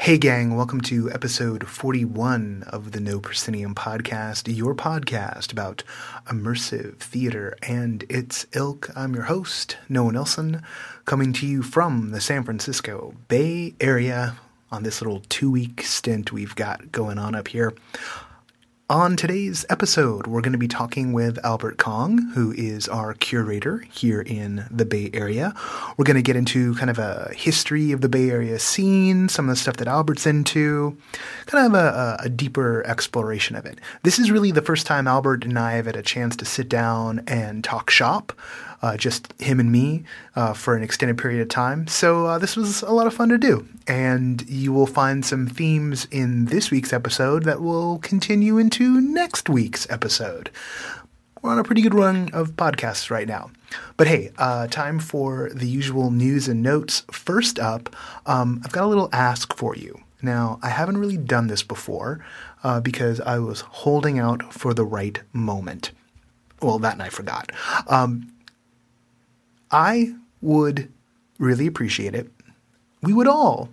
Hey, gang, welcome to episode 41 of the No Proscenium podcast, your podcast about immersive theater and its ilk. I'm your host, Noah Nelson, coming to you from the San Francisco Bay Area on this little two week stint we've got going on up here. On today's episode, we're going to be talking with Albert Kong, who is our curator here in the Bay Area. We're going to get into kind of a history of the Bay Area scene, some of the stuff that Albert's into, kind of a, a deeper exploration of it. This is really the first time Albert and I have had a chance to sit down and talk shop uh, just him and me uh, for an extended period of time. So uh, this was a lot of fun to do. And you will find some themes in this week's episode that will continue into next week's episode. We're on a pretty good run of podcasts right now. But hey, uh, time for the usual news and notes. First up, um, I've got a little ask for you. Now, I haven't really done this before uh, because I was holding out for the right moment. Well, that and I forgot. Um, I would really appreciate it. We would all,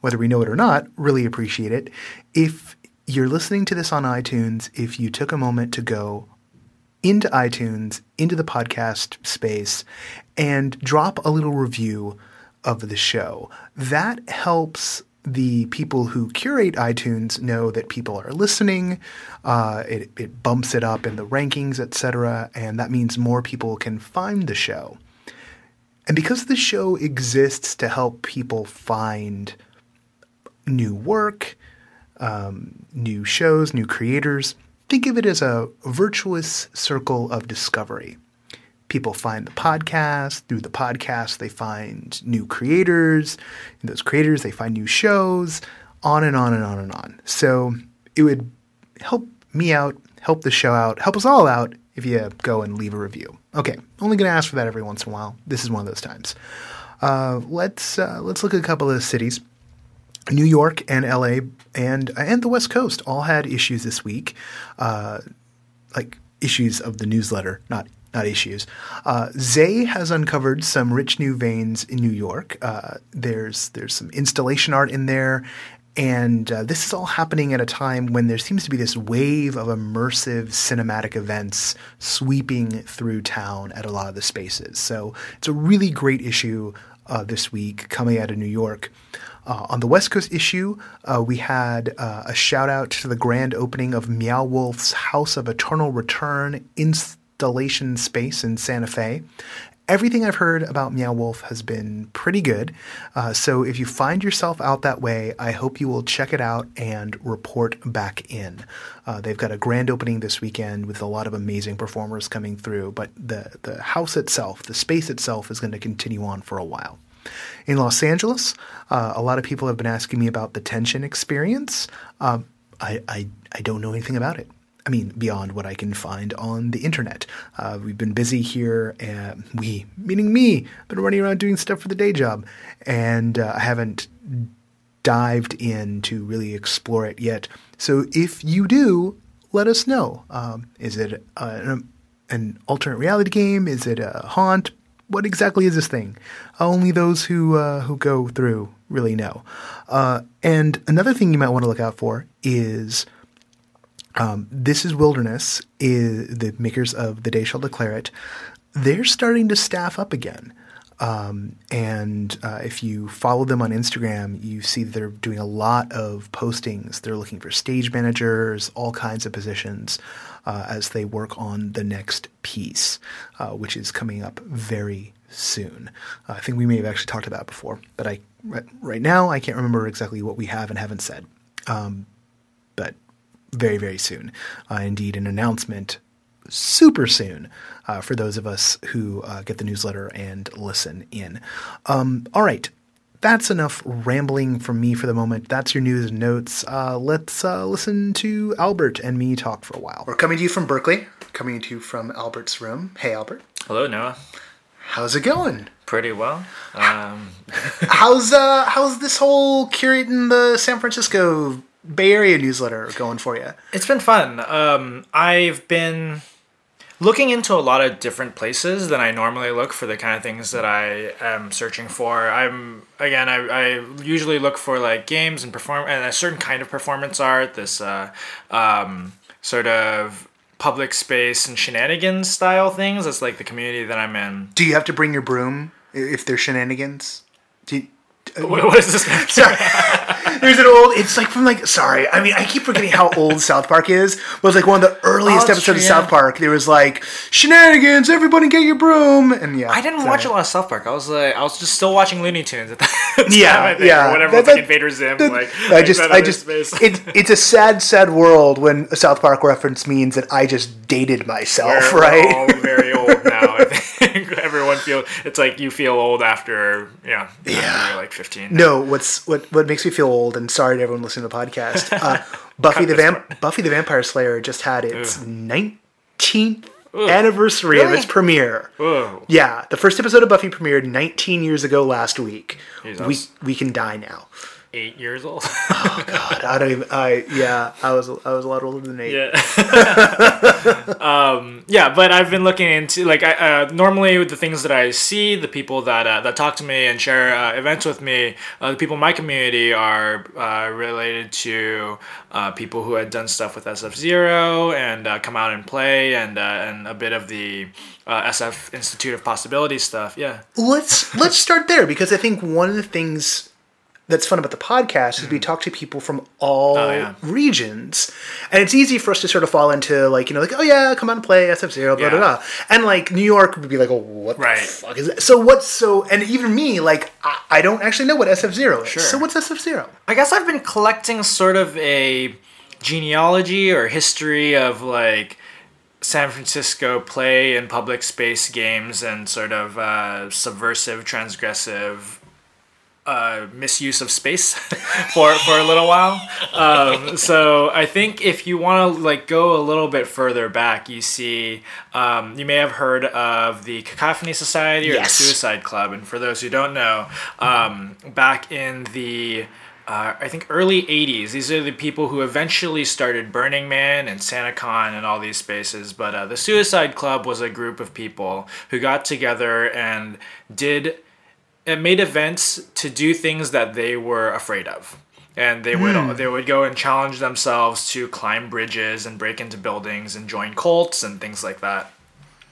whether we know it or not, really appreciate it if you're listening to this on iTunes, if you took a moment to go into iTunes, into the podcast space, and drop a little review of the show. That helps the people who curate iTunes know that people are listening. Uh, it, it bumps it up in the rankings, etc., and that means more people can find the show. And because the show exists to help people find new work, um, new shows, new creators, think of it as a virtuous circle of discovery. People find the podcast. Through the podcast, they find new creators. In those creators, they find new shows, on and on and on and on. So it would help me out, help the show out, help us all out if you go and leave a review. Okay, only going to ask for that every once in a while. This is one of those times. Uh, let's uh, let's look at a couple of cities. New York and LA and and the West Coast all had issues this week, uh, like issues of the newsletter, not not issues. Uh, Zay has uncovered some rich new veins in New York. Uh, there's there's some installation art in there, and uh, this is all happening at a time when there seems to be this wave of immersive cinematic events sweeping through town at a lot of the spaces. So it's a really great issue uh, this week coming out of New York. Uh, on the West Coast issue, uh, we had uh, a shout out to the grand opening of Meow Wolf's House of Eternal Return installation space in Santa Fe everything I've heard about Meow Wolf has been pretty good. Uh, so if you find yourself out that way, I hope you will check it out and report back in. Uh, they've got a grand opening this weekend with a lot of amazing performers coming through, but the, the house itself, the space itself, is going to continue on for a while. In Los Angeles, uh, a lot of people have been asking me about the tension experience. Um, I, I, I don't know anything about it. I mean, beyond what I can find on the internet. Uh, we've been busy here, and we, meaning me, been running around doing stuff for the day job, and uh, I haven't dived in to really explore it yet. So if you do, let us know. Um, is it an, an alternate reality game? Is it a haunt? What exactly is this thing? Only those who uh, who go through really know. Uh, and another thing you might want to look out for is um, this is Wilderness, is the makers of The Day Shall Declare It. They're starting to staff up again. Um, and uh, if you follow them on Instagram, you see that they're doing a lot of postings. They're looking for stage managers, all kinds of positions, uh, as they work on the next piece, uh, which is coming up very soon. Uh, I think we may have actually talked about it before, but I right now I can't remember exactly what we have and haven't said. Um, but very, very soon. Uh, indeed, an announcement super soon uh, for those of us who uh, get the newsletter and listen in. Um, all right. That's enough rambling from me for the moment. That's your news and notes. Uh, let's uh, listen to Albert and me talk for a while. We're coming to you from Berkeley, coming to you from Albert's room. Hey, Albert. Hello, Noah. How's it going? Pretty well. Um... how's uh how's this whole curating the San Francisco Bay Area newsletter going for you? It's been fun. Um, I've been looking into a lot of different places than I normally look for the kind of things that I am searching for. I'm again, I, I usually look for like games and perform and a certain kind of performance art. This uh, um, sort of public space and shenanigans style things. That's like the community that I'm in. Do you have to bring your broom if they're shenanigans? Do you, What, what is this? sorry. There's an old. It's like from like. Sorry, I mean I keep forgetting how old South Park is. But it was like one of the earliest Oh, episodes true, of yeah. South Park. There was like shenanigans. Everybody get your broom. And yeah, I didn't watch a lot of South Park. I was like, I was just still watching Looney Tunes at that time. Yeah, I think, yeah. Or whatever, That's like like- Invader Zim. that- like, I just, I just, it, it's a sad, sad world when a South Park reference means that I just dated myself, We're right? all very old now. I think everyone feel it's like you feel old after yeah, Yeah. after like fifteen. No, what's what what makes me feel old and sorry to everyone listening to the podcast. Uh, Buffy the Vamp Buffy the Vampire Slayer just had its nineteenth anniversary of its premiere. Whoa. Yeah, the first episode of Buffy premiered 19 years ago last week. Jesus. We we can die now. Eight years old. Oh God, I don't even. I yeah, I was I was a lot older than eight. yeah. um, yeah, but I've been looking into like I, uh, normally with the things that I see, the people that uh, that talk to me and share uh, events with me, uh, the people in my community are uh, related to uh, people who had done stuff with SF Zero and uh, come out and play and uh, and a bit of the uh, SF Institute of Possibility stuff. Yeah. let's let's start there because I think one of the things that's fun about the podcast is we talk to people from all. Oh, yeah. regions, and it's easy for us to sort of fall into like you know like oh yeah come on and play SF Zero blah blah Yeah. blah, and like New York would be like oh what Right. the fuck is that? So what's so and even me like I, I don't actually know what SF Zero is. Sure. So what's SF Zero? I guess I've been collecting sort of a genealogy or history of like San Francisco play and public space games and sort of uh, subversive, transgressive uh, misuse of space for for a little while. Um, so I think if you want to like go a little bit further back, you see um, you may have heard of the Cacophony Society or Yes. the Suicide Club. And for those who don't know, um, back in the uh, I think early 80s. These are the people who eventually started Burning Man and SantaCon and all these spaces. But uh, the Suicide Club was a group of people who got together and did and made events to do things that they were afraid of. And they would hmm. they would go and challenge themselves to climb bridges and break into buildings and join cults and things like that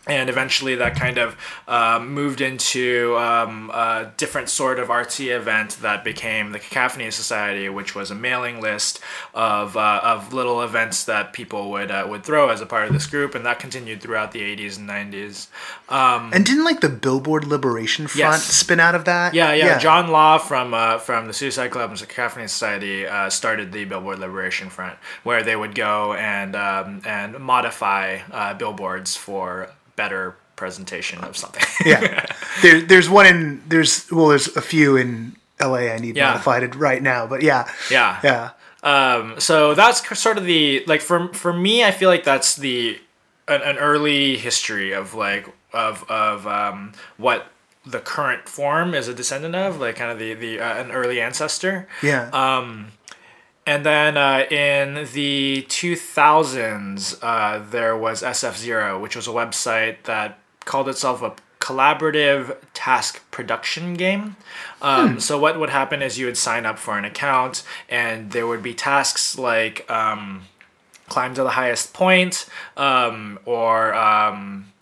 and eventually that kind of uh, moved into um, a different sort of artsy event that became the Cacophony Society, which was a mailing list of, uh, of little events that people would uh, would throw as a part of this group, and that continued throughout the 80s and 90s. Um, And didn't like the Billboard Liberation Front Yes. spin out of that? yeah, yeah, yeah. John Law from uh, from the Suicide Club and the Cacophony Society uh, started the Billboard Liberation Front, where they would go and um, and modify uh, billboards for better presentation of something. yeah. There, there's one in there's well, there's a few in L.A. I need Yeah. modified right now, but yeah, yeah. yeah. Um, so that's sort of the like for for me, I feel like that's the an, an early history of like of of um, what the current form is a descendant of, like kind of the the uh, an early ancestor. Yeah. Um, and then uh, in the 2000s, uh, there was SF Zero, which was a website that called itself a collaborative task production game. Um, So what would happen is you would sign up for an account, and there would be tasks like um, climb to the highest point, um, or um,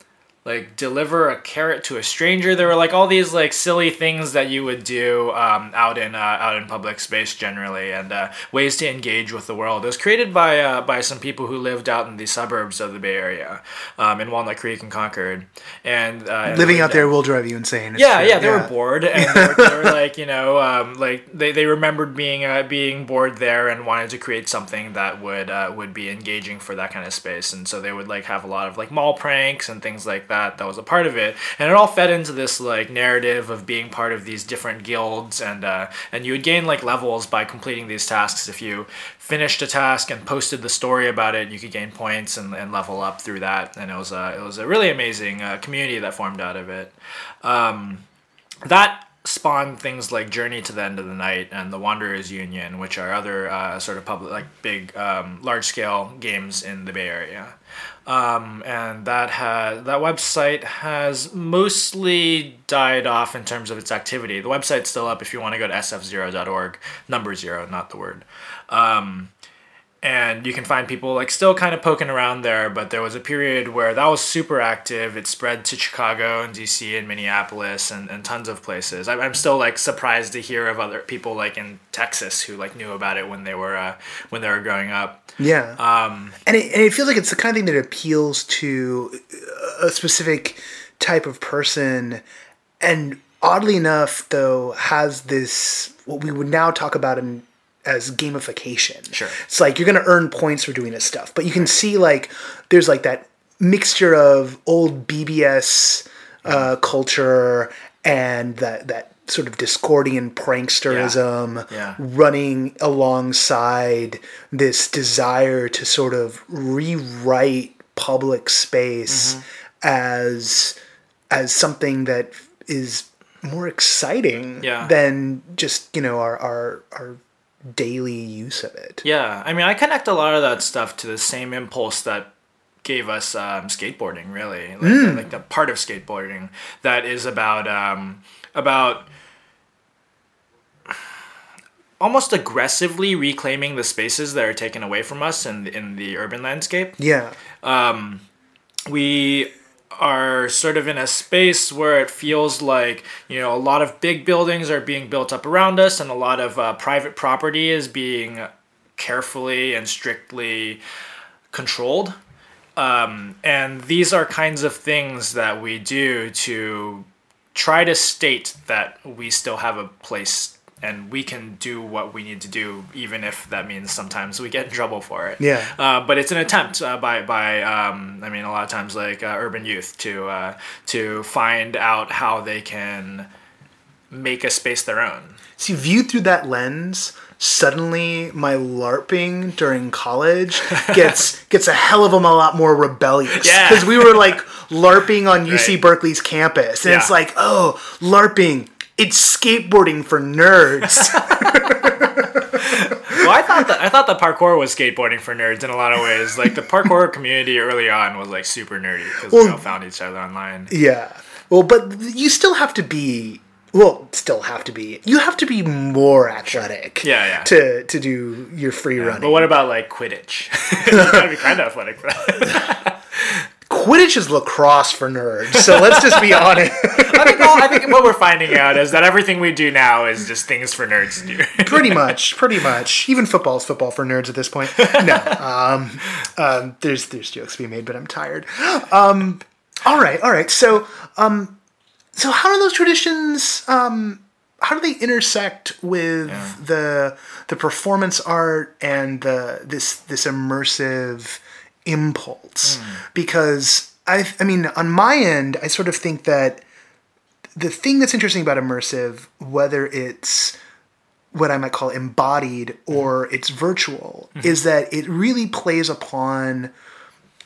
like deliver a carrot to a stranger. There were like all these like silly things that you would do um, out in uh, out in public space generally, and uh, ways to engage with the world. It was created by uh, by some people who lived out in the suburbs of the Bay Area, um, in Walnut Creek and Concord, and uh, Living out there will drive you insane. Yeah, true, yeah, they were bored, and they were, they were like, you know, um, like they, they remembered being uh, being bored there and wanted to create something that would uh, would be engaging for that kind of space, and so they would like have a lot of like mall pranks and things like that. That was a part of it, and it all fed into this like narrative of being part of these different guilds, and uh, and you would gain like levels by completing these tasks. If you finished a task and posted the story about it, you could gain points and, and level up through that, and it was a it was a really amazing uh, community that formed out of it. Um, that spawned things like Journey to the End of the Night and the Wanderers Union, which are other uh, sort of public, like big, um, large scale games in the Bay Area. Um, and that has that website has mostly died off in terms of its activity. The website's still up if you want to go to sf0.org, number zero, not the word. Um, and you can find people like still kind of poking around there but there was a period where that was super active. It spread to chicago and dc and minneapolis and, and tons of places. I'm, I'm still like surprised to hear of other people like in texas who like knew about it when they were uh, when they were growing up. Yeah. um, and it, and it feels like it's the kind of thing that appeals to a specific type of person. And oddly enough though has this what we would now talk about in as gamification Sure. it's like you're going to earn points for doing this stuff but you can see like there's like that mixture of old bbs uh, culture and that that sort of discordian pranksterism Yeah. running alongside this desire to sort of rewrite public space Mm-hmm. as as something that is more exciting Yeah. than just you know our our our daily use of it. yeah i mean i connect a lot of that stuff to the same impulse that gave us um, skateboarding really like, like the part of skateboarding that is about um, about almost aggressively reclaiming the spaces that are taken away from us in in the urban landscape. Yeah. We are sort of in a space where it feels like you know a lot of big buildings are being built up around us, and a lot of uh, private property is being carefully and strictly controlled. Um, and these are kinds of things that we do to try to state that we still have a place and we can do what we need to do, even if that means sometimes we get in trouble for it. Yeah. Uh, but it's an attempt uh, by by um, I mean a lot of times like uh, urban youth to uh, to find out how they can make a space their own. See, viewed through that lens, suddenly my LARPing during college gets gets a hell of a lot more rebellious. Yeah. Because we were like LARPing on UC Right. Berkeley's campus, and it's like, oh, LARPing. It's skateboarding for nerds. Well, I thought that I thought that parkour was skateboarding for nerds in a lot of ways. Like the parkour community early on was like super nerdy because we all found each other online. yeah. Well, but you still have to be. Well, still have to be. You have to be more athletic. Yeah, yeah. To to do your free running. But what about like Quidditch? you gotta be kind of athletic for that. Quidditch is lacrosse for nerds. So let's just be honest. I think, all, I think what we're finding out is that everything we do now is just things for nerds to do. pretty much, pretty much. Even football is football for nerds at this point. No, um, um, there's there's jokes to be made, but I'm tired. Um, all right, all right. So, um, so how do those traditions? Um, how do they intersect with the the performance art and the this this immersive impulse? Because I I mean, on my end, I sort of think that the thing that's interesting about immersive, whether it's what I might call embodied or it's virtual, mm-hmm. is that it really plays upon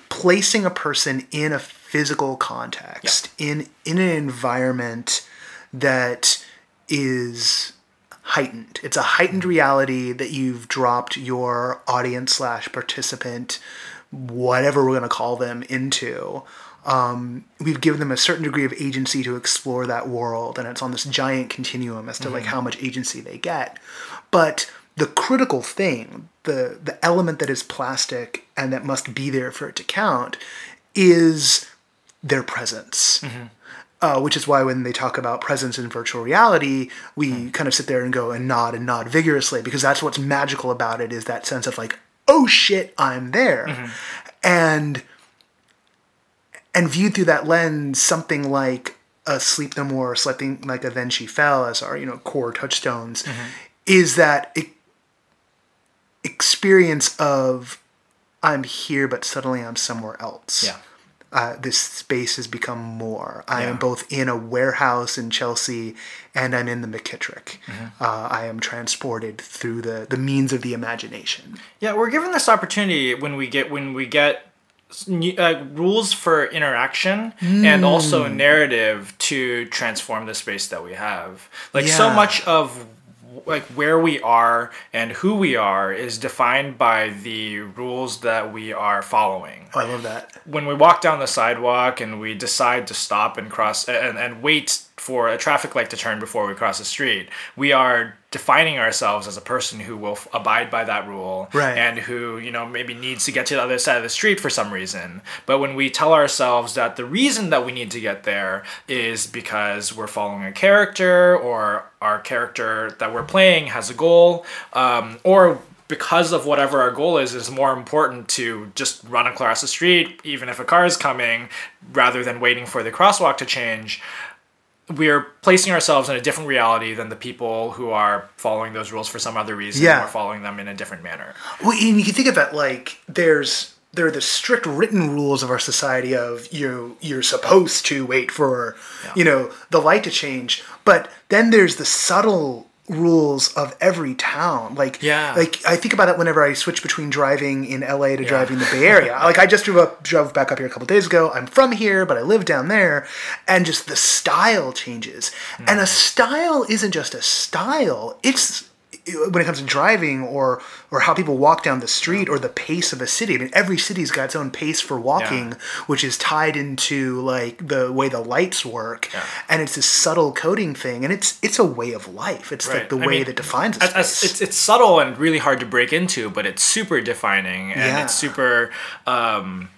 placing a person in a physical context, in in an environment that is heightened. It's a heightened mm-hmm. reality that you've dropped your audience slash participant, whatever we're going to call them, into. Um, we've given them a certain degree of agency to explore that world, and it's on this giant continuum as to like how much agency they get. But the critical thing, the the element that is plastic and that must be there for it to count, is their presence. Uh, which is why when they talk about presence in virtual reality, we kind of sit there and go and nod and nod vigorously because that's what's magical about it is that sense of like, oh shit, I'm there. Mm-hmm. And and viewed through that lens, something like a Sleep No More, or something like a Then She Fell as our you know core touchstones, mm-hmm. is that e- experience of I'm here, but suddenly I'm somewhere else Yeah. Uh, this space has become more. I Yeah. am both in a warehouse in Chelsea and I'm in the McKittrick. Mm-hmm. Uh, I am transported through the, the means of the imagination. Yeah, we're given this opportunity when we get when we get uh, rules for interaction and also narrative to transform the space that we have. Like so much of like where we are and who we are is defined by the rules that we are following Oh, I love that. when we walk down the sidewalk and we decide to stop and cross and, and wait for a traffic light to turn before we cross the street, we are defining ourselves as a person who will f- abide by that rule Right. and who, you know, maybe needs to get to the other side of the street for some reason. But when we tell ourselves that the reason that we need to get there is because we're following a character or our character that we're playing has a goal, um, or because of whatever our goal is, is more important to just run across the street, even if a car is coming, rather than waiting for the crosswalk to change. We're placing ourselves in a different reality than the people who are following those rules for some other reason Yeah. or following them in a different manner. Well, and you can think of it like there's there are the strict written rules of our society of you you're supposed to wait for you know the light to change, but then there's the subtle rules of every town. Like Yeah. like I think about it whenever I switch between driving in LA to driving the Bay Area. like I just drove up drove back up here a couple days ago. I'm from here, but I live down there, and just the style changes. And a mm. style isn't just a style; it's when it comes to driving or or how people walk down the street or the pace of a city. I mean, every city's got its own pace for walking, which is tied into like the way the lights work, Yeah. and it's this subtle coding thing, and it's it's a way of life. It's like the I way mean, that defines a space. it's it's subtle and really hard to break into, but it's super defining and Yeah. it's super um,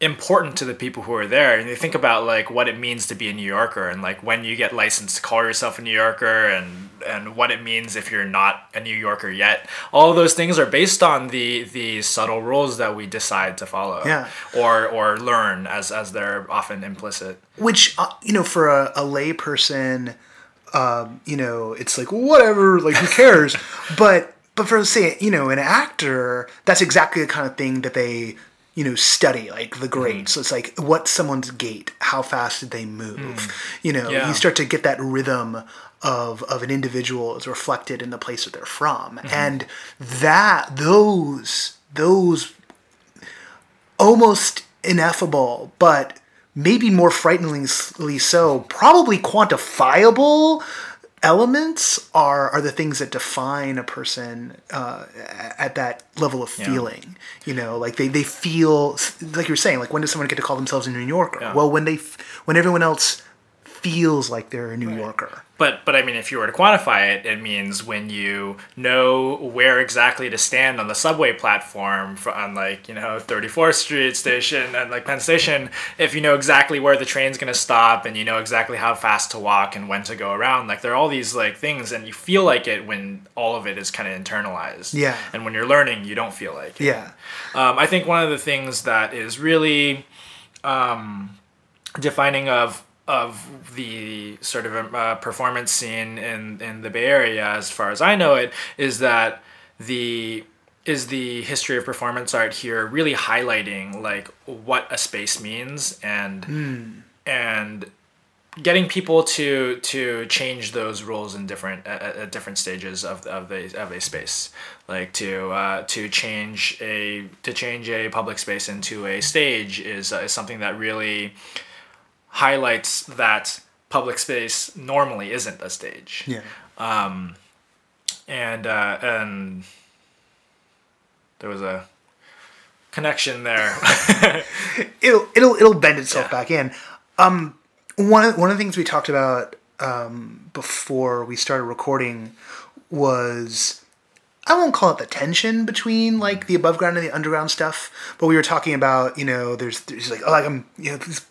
important to the people who are there. And you think about like what it means to be a New Yorker and like when you get licensed to call yourself a New Yorker and and what it means if you're not a New Yorker yet. All of those things are based on the the subtle rules that we decide to follow. Yeah. Or or learn as as they're often implicit. which uh, you know for a, a lay person um, you know it's like whatever like who cares but but for say you know an actor that's exactly the kind of thing that they you know study like the mm-hmm. grades so it's like what's someone's gait? How fast did they move? Mm. You know Yeah. you start to get that rhythm of of an individual is reflected in the place that they're from. Mm-hmm. And that those those almost ineffable, but maybe more frighteningly so, probably quantifiable elements are are the things that define a person uh, at that level of feeling. You know, like they, they feel like you were saying, like when does someone get to call themselves a New Yorker? Yeah. Well, when they when everyone else feels like they're a New Yorker. But but I mean, if you were to quantify it, it means when you know where exactly to stand on the subway platform for, on like you know 34th Street station and like Penn Station. If you know exactly where the train's gonna stop and you know exactly how fast to walk and when to go around, like there are all these like things, and you feel like it when all of it is kind of internalized. Yeah. And when you're learning, you don't feel like it. Yeah. Um, I think one of the things that is really um, defining of of the sort of uh, performance scene in in the Bay Area, as far as I know it, is that the is the history of performance art here really highlighting like what a space means and and getting people to to change those rules in different at, at different stages of of the of a space. Like to uh, to change a to change a public space into a stage is, uh, is something that really highlights that public space normally isn't a stage Yeah. Um, and uh, and there was a connection there it'll it'll it'll bend itself Yeah. back in. Um, one of, one of the things we talked about um, before we started recording was I won't call it the tension between like the above ground and the underground stuff, but we were talking about you know there's there's like oh, like I'm you know there's,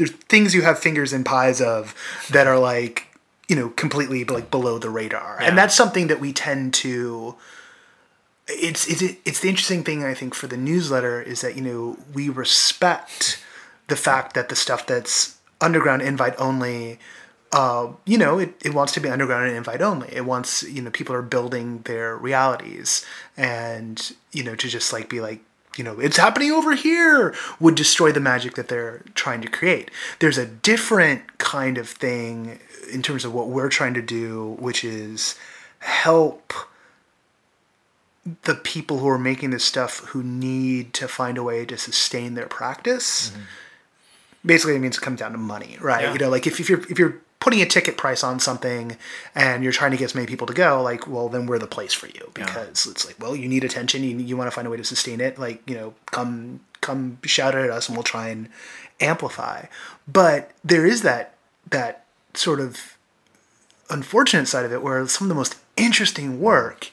there's things you have fingers in pies of that are like you know completely like below the radar, Yeah. and that's something that we tend to it's it's it's the interesting thing I think for the newsletter is that you know we respect the fact that the stuff that's underground invite only uh, you know it, it wants to be underground and invite only it wants you know people are building their realities and you know to just like be like you know it's happening over here would destroy the magic that they're trying to create there's a different kind of thing in terms of what we're trying to do which is help the people who are making this stuff who need to find a way to sustain their practice. Mm-hmm. Basically, it means it comes down to money, right? Yeah. You know, like if, if you're if you're putting a ticket price on something and you're trying to get as many people to go, like, well, then we're the place for you because it's like, well, you need attention, you you want to find a way to sustain it, like, you know, come come shout it at us and we'll try and amplify. But there is that that sort of unfortunate side of it where some of the most interesting work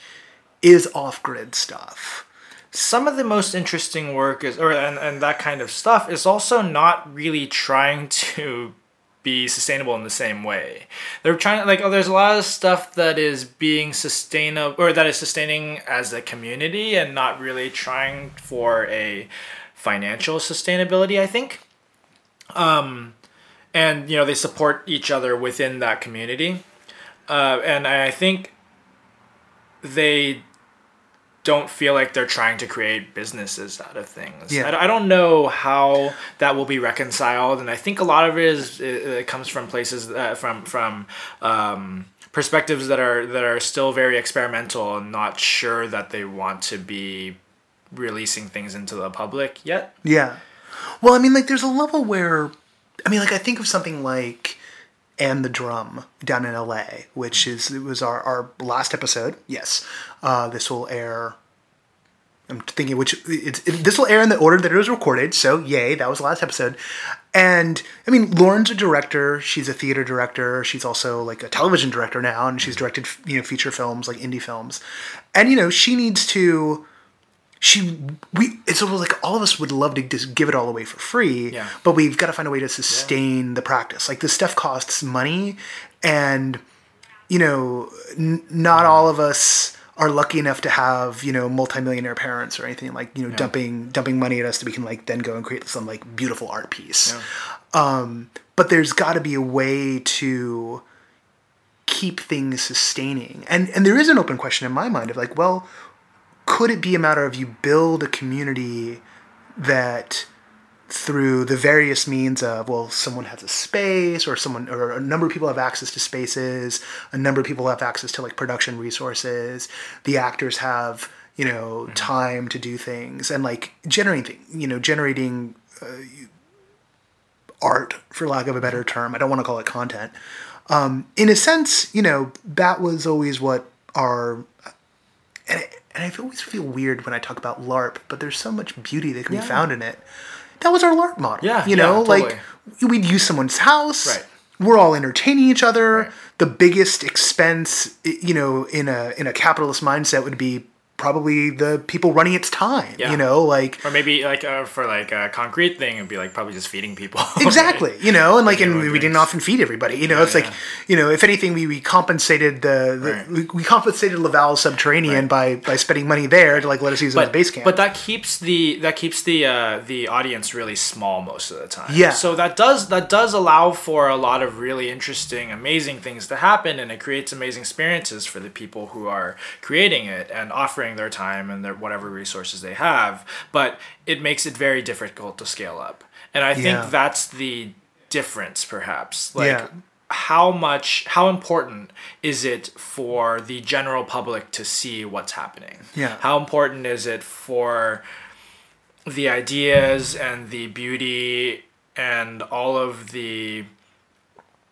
is off-grid stuff. some of the most interesting work is or and, and that kind of stuff is also not really trying to be sustainable in the same way. They're trying to like oh there's a lot of stuff that is being sustainable or that is sustaining as a community and not really trying for a financial sustainability i think. Um and you know they support each other within that community. Uh, and i think they don't feel like they're trying to create businesses out of things. Yeah. I, don't know how that will be reconciled, and I think a lot of it is it comes from places uh, from from um, perspectives that are that are still very experimental and not sure that they want to be releasing things into the public yet. Yeah. Well, I mean, like, there's a level where, I mean, like, I think of something like and the drum down in LA, which is it was our, our last episode. Yes, uh, this will air. I'm thinking which it's it, this will air in the order that it was recorded. So yay, that was the last episode. And I mean, Lauren's a director. She's a theater director. She's also like a television director now, and she's directed you know feature films like indie films. And you know, she needs to she we it's almost like all of us would love to just give it all away for free Yeah. but we've got to find a way to sustain the practice. Like this stuff costs money and you know n- not all of us are lucky enough to have you know multimillionaire parents or anything like you know dumping dumping money at us that we can like then go and create some like beautiful art piece. Um but there's got to be a way to keep things sustaining. And and there is an open question in my mind of like well could it be a matter of you build a community that through the various means of well someone has a space or someone or a number of people have access to spaces a number of people have access to like production resources the actors have you know time to do things and like generating you know generating uh, art for lack of a better term. I don't want to call it content. Um, in a sense you know that was always what our and I, and I always feel weird when I talk about LARP, but there's so much beauty that can Yeah. be found in it. That was our LARP model. Yeah, you yeah, know, totally. like we'd use someone's house. Right. We're all entertaining each other. Right. The biggest expense, you know, in a in a capitalist mindset would be probably the people running its time. Yeah. You know, like Or maybe like uh, for like a concrete thing, it'd be like probably just feeding people. exactly you know and like and we didn't often feed everybody you know it's like you know if anything we, we compensated the, the Right. we, we compensated laval subterranean by by spending money there to like let us use it as a but, base camp but that keeps the that keeps the uh, the audience really small most of the time. Yeah. So that does that does allow for a lot of really interesting, amazing things to happen, and it creates amazing experiences for the people who are creating it and offering their time and their whatever resources they have. But it makes it very difficult to scale up, and I think that's the difference, perhaps. Like. Yeah. How much, how important is it for the general public to see what's happening? Yeah. How important is it for the ideas and the beauty and all of the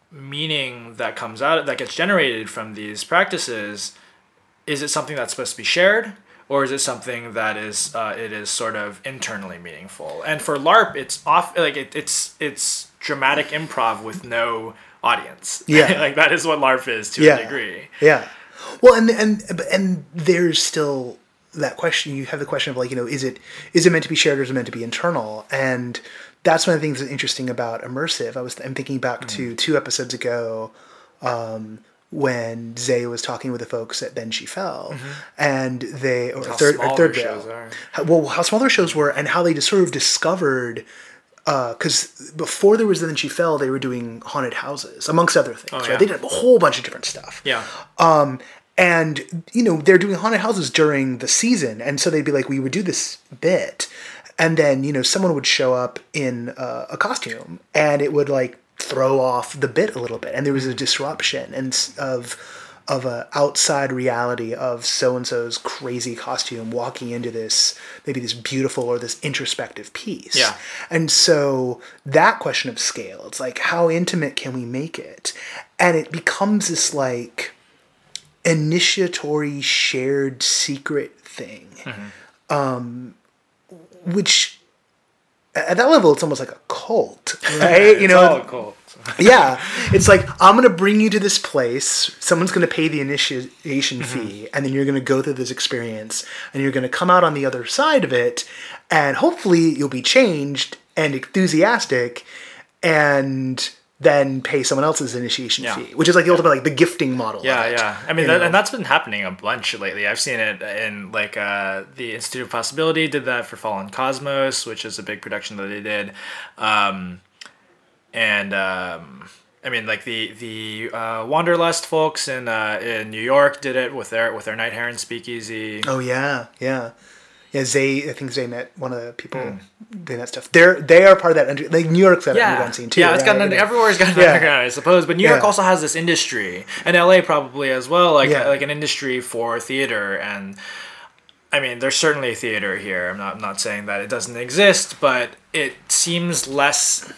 meaning that comes out that gets generated from these practices is it something that's supposed to be shared or is it something that is uh, it is sort of internally meaningful and for larp it's off like it, it's it's dramatic improv with no audience Yeah. like that is what larp is to Yeah. a degree Yeah. Well, and and and there's still that question. You have the question of like, you know, is it is it meant to be shared or is it meant to be internal? And that's one of the things that's interesting about immersive. I was I'm thinking back Mm. to two episodes ago. Um, when Zay was talking with the folks at Then She Fell, and they or Mm-hmm. How third small or third rail. shows are. How, well, how small their shows were, and how they just sort of discovered. Because before there was Then She Fell, they were doing haunted houses, amongst other things. yeah. right? They did a whole bunch of different stuff. yeah Um, and you know they're doing haunted houses during the season, and so they'd be like, we would do this bit, and then you know someone would show up in uh, a costume, and it would like throw off the bit a little bit, and there was a disruption and of of a outside reality of so and so's crazy costume walking into this maybe this beautiful or this introspective piece. Yeah. And so that question of scale, it's like how intimate can we make it? And it becomes this like initiatory shared secret thing. Um which at that level it's almost like a cult, right? you know, all cool. yeah, it's like I'm gonna bring you to this place. Someone's gonna pay the initiation fee, and then you're gonna go through this experience, and you're gonna come out on the other side of it, and hopefully you'll be changed and enthusiastic, and then pay someone else's initiation Yeah. fee, which is like the ultimate like the gifting model. Yeah, yeah. I mean, that, and that's been happening a bunch lately. I've seen it in like uh, the Institute of Possibility did that for Fallen Cosmos, which is a big production that they did, um, and um, I mean, like the the uh, Wanderlust folks in uh, in New York did it with their with their Night Heron Speakeasy. Oh yeah, yeah, yeah. Zay, I think Zay met one of the people. Hmm. They met stuff. They're they are part of that. Under, like New York's got an underground scene too. Yeah, it's got right? an, everywhere's got an Yeah. underground, I suppose. But New York Yeah. also has this industry, and LA probably as well, like Yeah. like an industry for theater. And I mean, there's certainly theater here. I'm not I'm not saying that it doesn't exist, but it seems less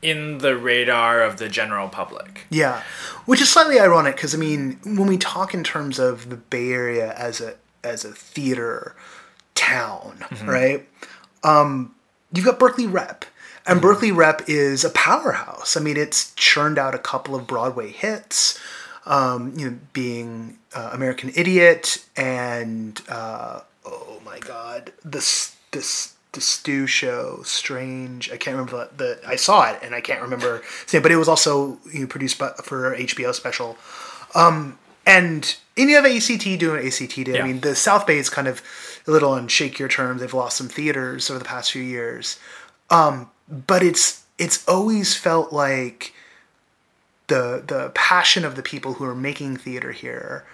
in the radar of the general public. Yeah, which is slightly ironic because I mean, when we talk in terms of the Bay Area as a as a theater town, Mm-hmm. right? Um, you've got Berkeley Rep, Mm-hmm. and Berkeley Rep is a powerhouse. I mean, it's churned out a couple of Broadway hits. Um, you know, being uh, American Idiot and uh, oh my God, this this the Stew Show, Strange. I can't remember the, the I saw it and I can't remember. But it was also you know, produced by, for HBO special. Um, and and you have ACT doing what ACT did. Yeah. I mean, the South Bay is kind of a little on shakier terms. They've lost some theaters over the past few years. Um, but it's it's always felt like the the passion of the people who are making theater here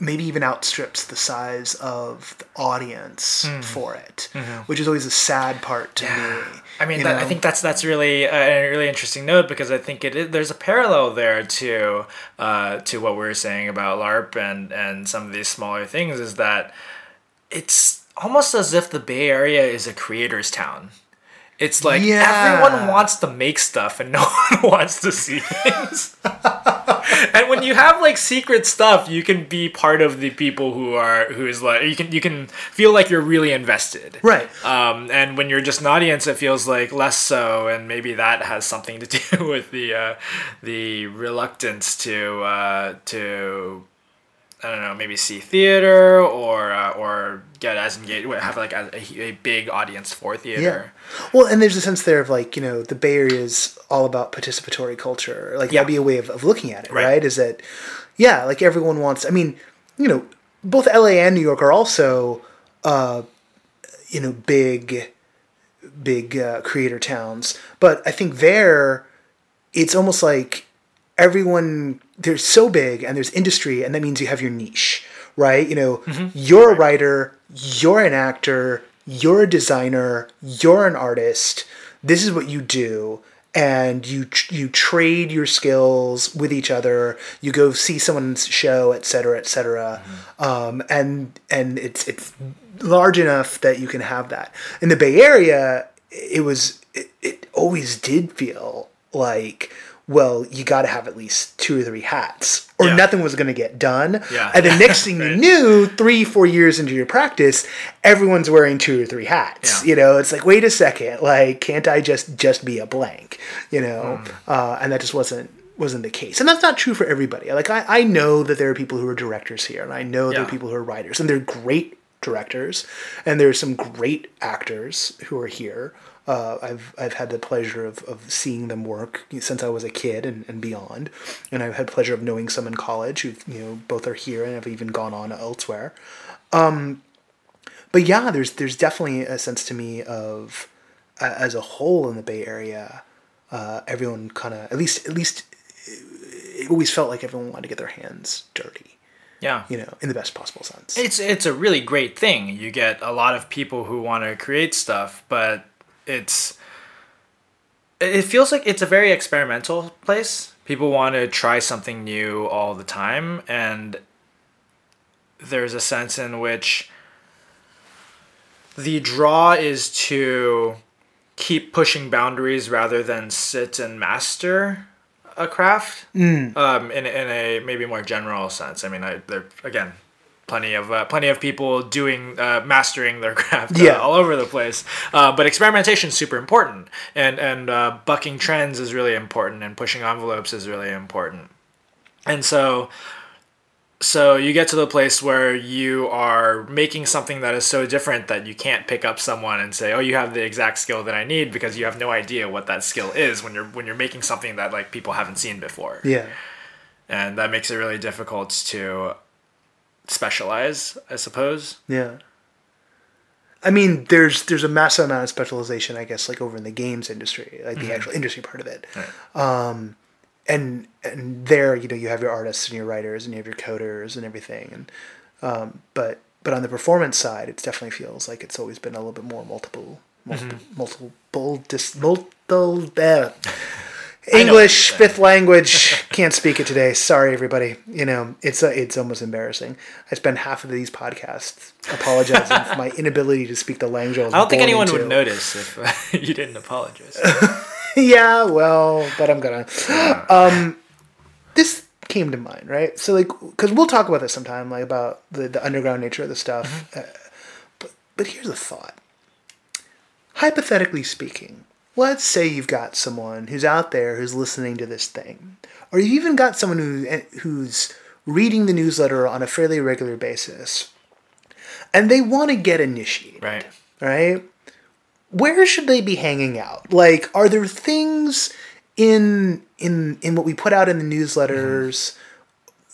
maybe even outstrips the size of the audience for it, which is always a sad part to me. I mean, that, I think that's that's really a, a really interesting note because I think it is, there's a parallel there to uh, to what we were saying about LARP and and some of these smaller things is that it's almost as if the Bay Area is a creator's town. It's like Yeah. everyone wants to make stuff and no one wants to see things. and when you have like secret stuff, you can be part of the people who are who is like you can you can feel like you're really invested. Right. Um, and when you're just an audience, it feels like less so, and maybe that has something to do with the uh, the reluctance to uh, to I don't know, maybe see theater or uh, or get as engaged, have like a, a big audience for theater. Yeah. Well, and there's a sense there of like, you know, the Bay Area is all about participatory culture. Like, Yeah. that'd be a way of, of looking at it, Right. right. Is that, yeah, like everyone wants, I mean, you know, both LA and New York are also, uh, you know, big, big uh, creator towns. But I think there, it's almost like everyone they're so big and there's industry and that means you have your niche right? You know you're a writer you're an actor you're a designer you're an artist. This is what you do and you you trade your skills with each other. You go see someone's show et cetera et cetera. Um, and and it's it's large enough that you can have that. In the bay area it was it, it always did feel like well you got to have at least two or three hats or Yeah. nothing was going to get done Yeah. and the next thing you knew three four years into your practice everyone's wearing two or three hats Yeah. you know it's like wait a second like can't i just just be a blank you know Hmm. uh, and that just wasn't wasn't the case and that's not true for everybody like i, I know that there are people who are directors here and i know there are people who are writers and they're great directors and there's some great actors who are here uh, I've I've had the pleasure of, of seeing them work since I was a kid and, and beyond, and I've had pleasure of knowing some in college who you know both are here and have even gone on elsewhere. Um, but yeah, there's there's definitely a sense to me of uh, as a whole in the Bay Area, uh, everyone kind of at least at least it always felt like everyone wanted to get their hands dirty, Yeah. you know, in the best possible sense. It's it's a really great thing. You get a lot of people who want to create stuff, but it's it feels like it's a very experimental place. People want to try something new all the time, and there's a sense in which the draw is to keep pushing boundaries rather than sit and master a craft um, in, in a maybe more general sense. I mean, I, there again, plenty of uh, plenty of people doing uh, mastering their craft uh, Yeah. all over the place. Uh, but experimentation is super important, and and uh, bucking trends is really important, and pushing envelopes is really important. And so, so you get to the place where you are making something that is so different that you can't pick up someone and say, "Oh, you have the exact skill that I need," because you have no idea what that skill is when you're when you're making something that like people haven't seen before Yeah. and that makes it really difficult to specialize i suppose Yeah. I mean, there's there's a massive amount of specialization, I guess, like over in the games industry, like the actual industry part of it. Um, and and there, you know, you have your artists and your writers and you have your coders and everything. And um, but but on the performance side, it definitely feels like it's always been a little bit more multiple, multiple, multiple, dis, multiple. Uh, English fifth language can't speak it today. Sorry, everybody. You know it's uh, it's almost embarrassing. I spend half of these podcasts apologizing for my inability to speak the language. I, i don't think anyone into. would notice if uh, you didn't apologize yeah, well, but I'm gonna. Um, this came to mind, right? So, like, because we'll talk about this sometime, like about the, the underground nature of the stuff. Uh, but but here's a thought. Hypothetically speaking, let's say you've got someone who's out there who's listening to this thing, or you've even got someone who eh, who's reading the newsletter on a fairly regular basis, and they want to get initiated. Right. Right? Where should they be hanging out? Like, are there things in in in what we put out in the newsletters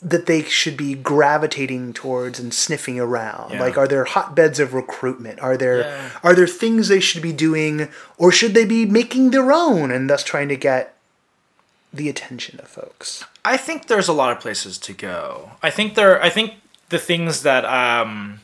that they should be gravitating towards and sniffing around? Yeah. Like, are there hotbeds of recruitment? Are there Yeah. are there things they should be doing, or should they be making their own and thus trying to get the attention of folks? I think there's a lot of places to go. I think there. I think the things that um,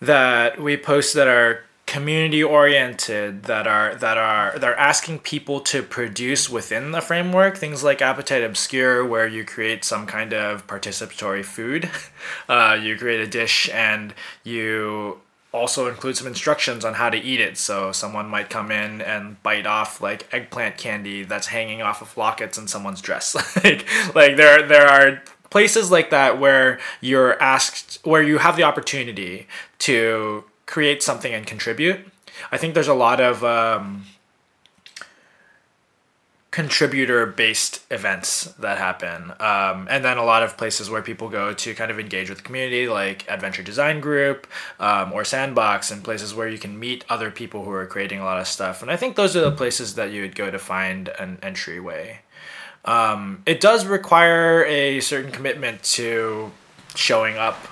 that we post that are community oriented, that are that are they're asking people to produce within the framework. Things like Appetite Obscure, where you create some kind of participatory food. Uh, you create a dish and you also include some instructions on how to eat it. So someone might come in and bite off like eggplant candy that's hanging off of lockets in someone's dress. like like there there are places like that where you're asked where you have the opportunity to create something and contribute. I think there's a lot of um, contributor based events that happen um, and then a lot of places where people go to kind of engage with the community like adventure design group um, or sandbox and places where you can meet other people who are creating a lot of stuff and i think those are the places that you would go to find an entryway um, it does require a certain commitment to showing up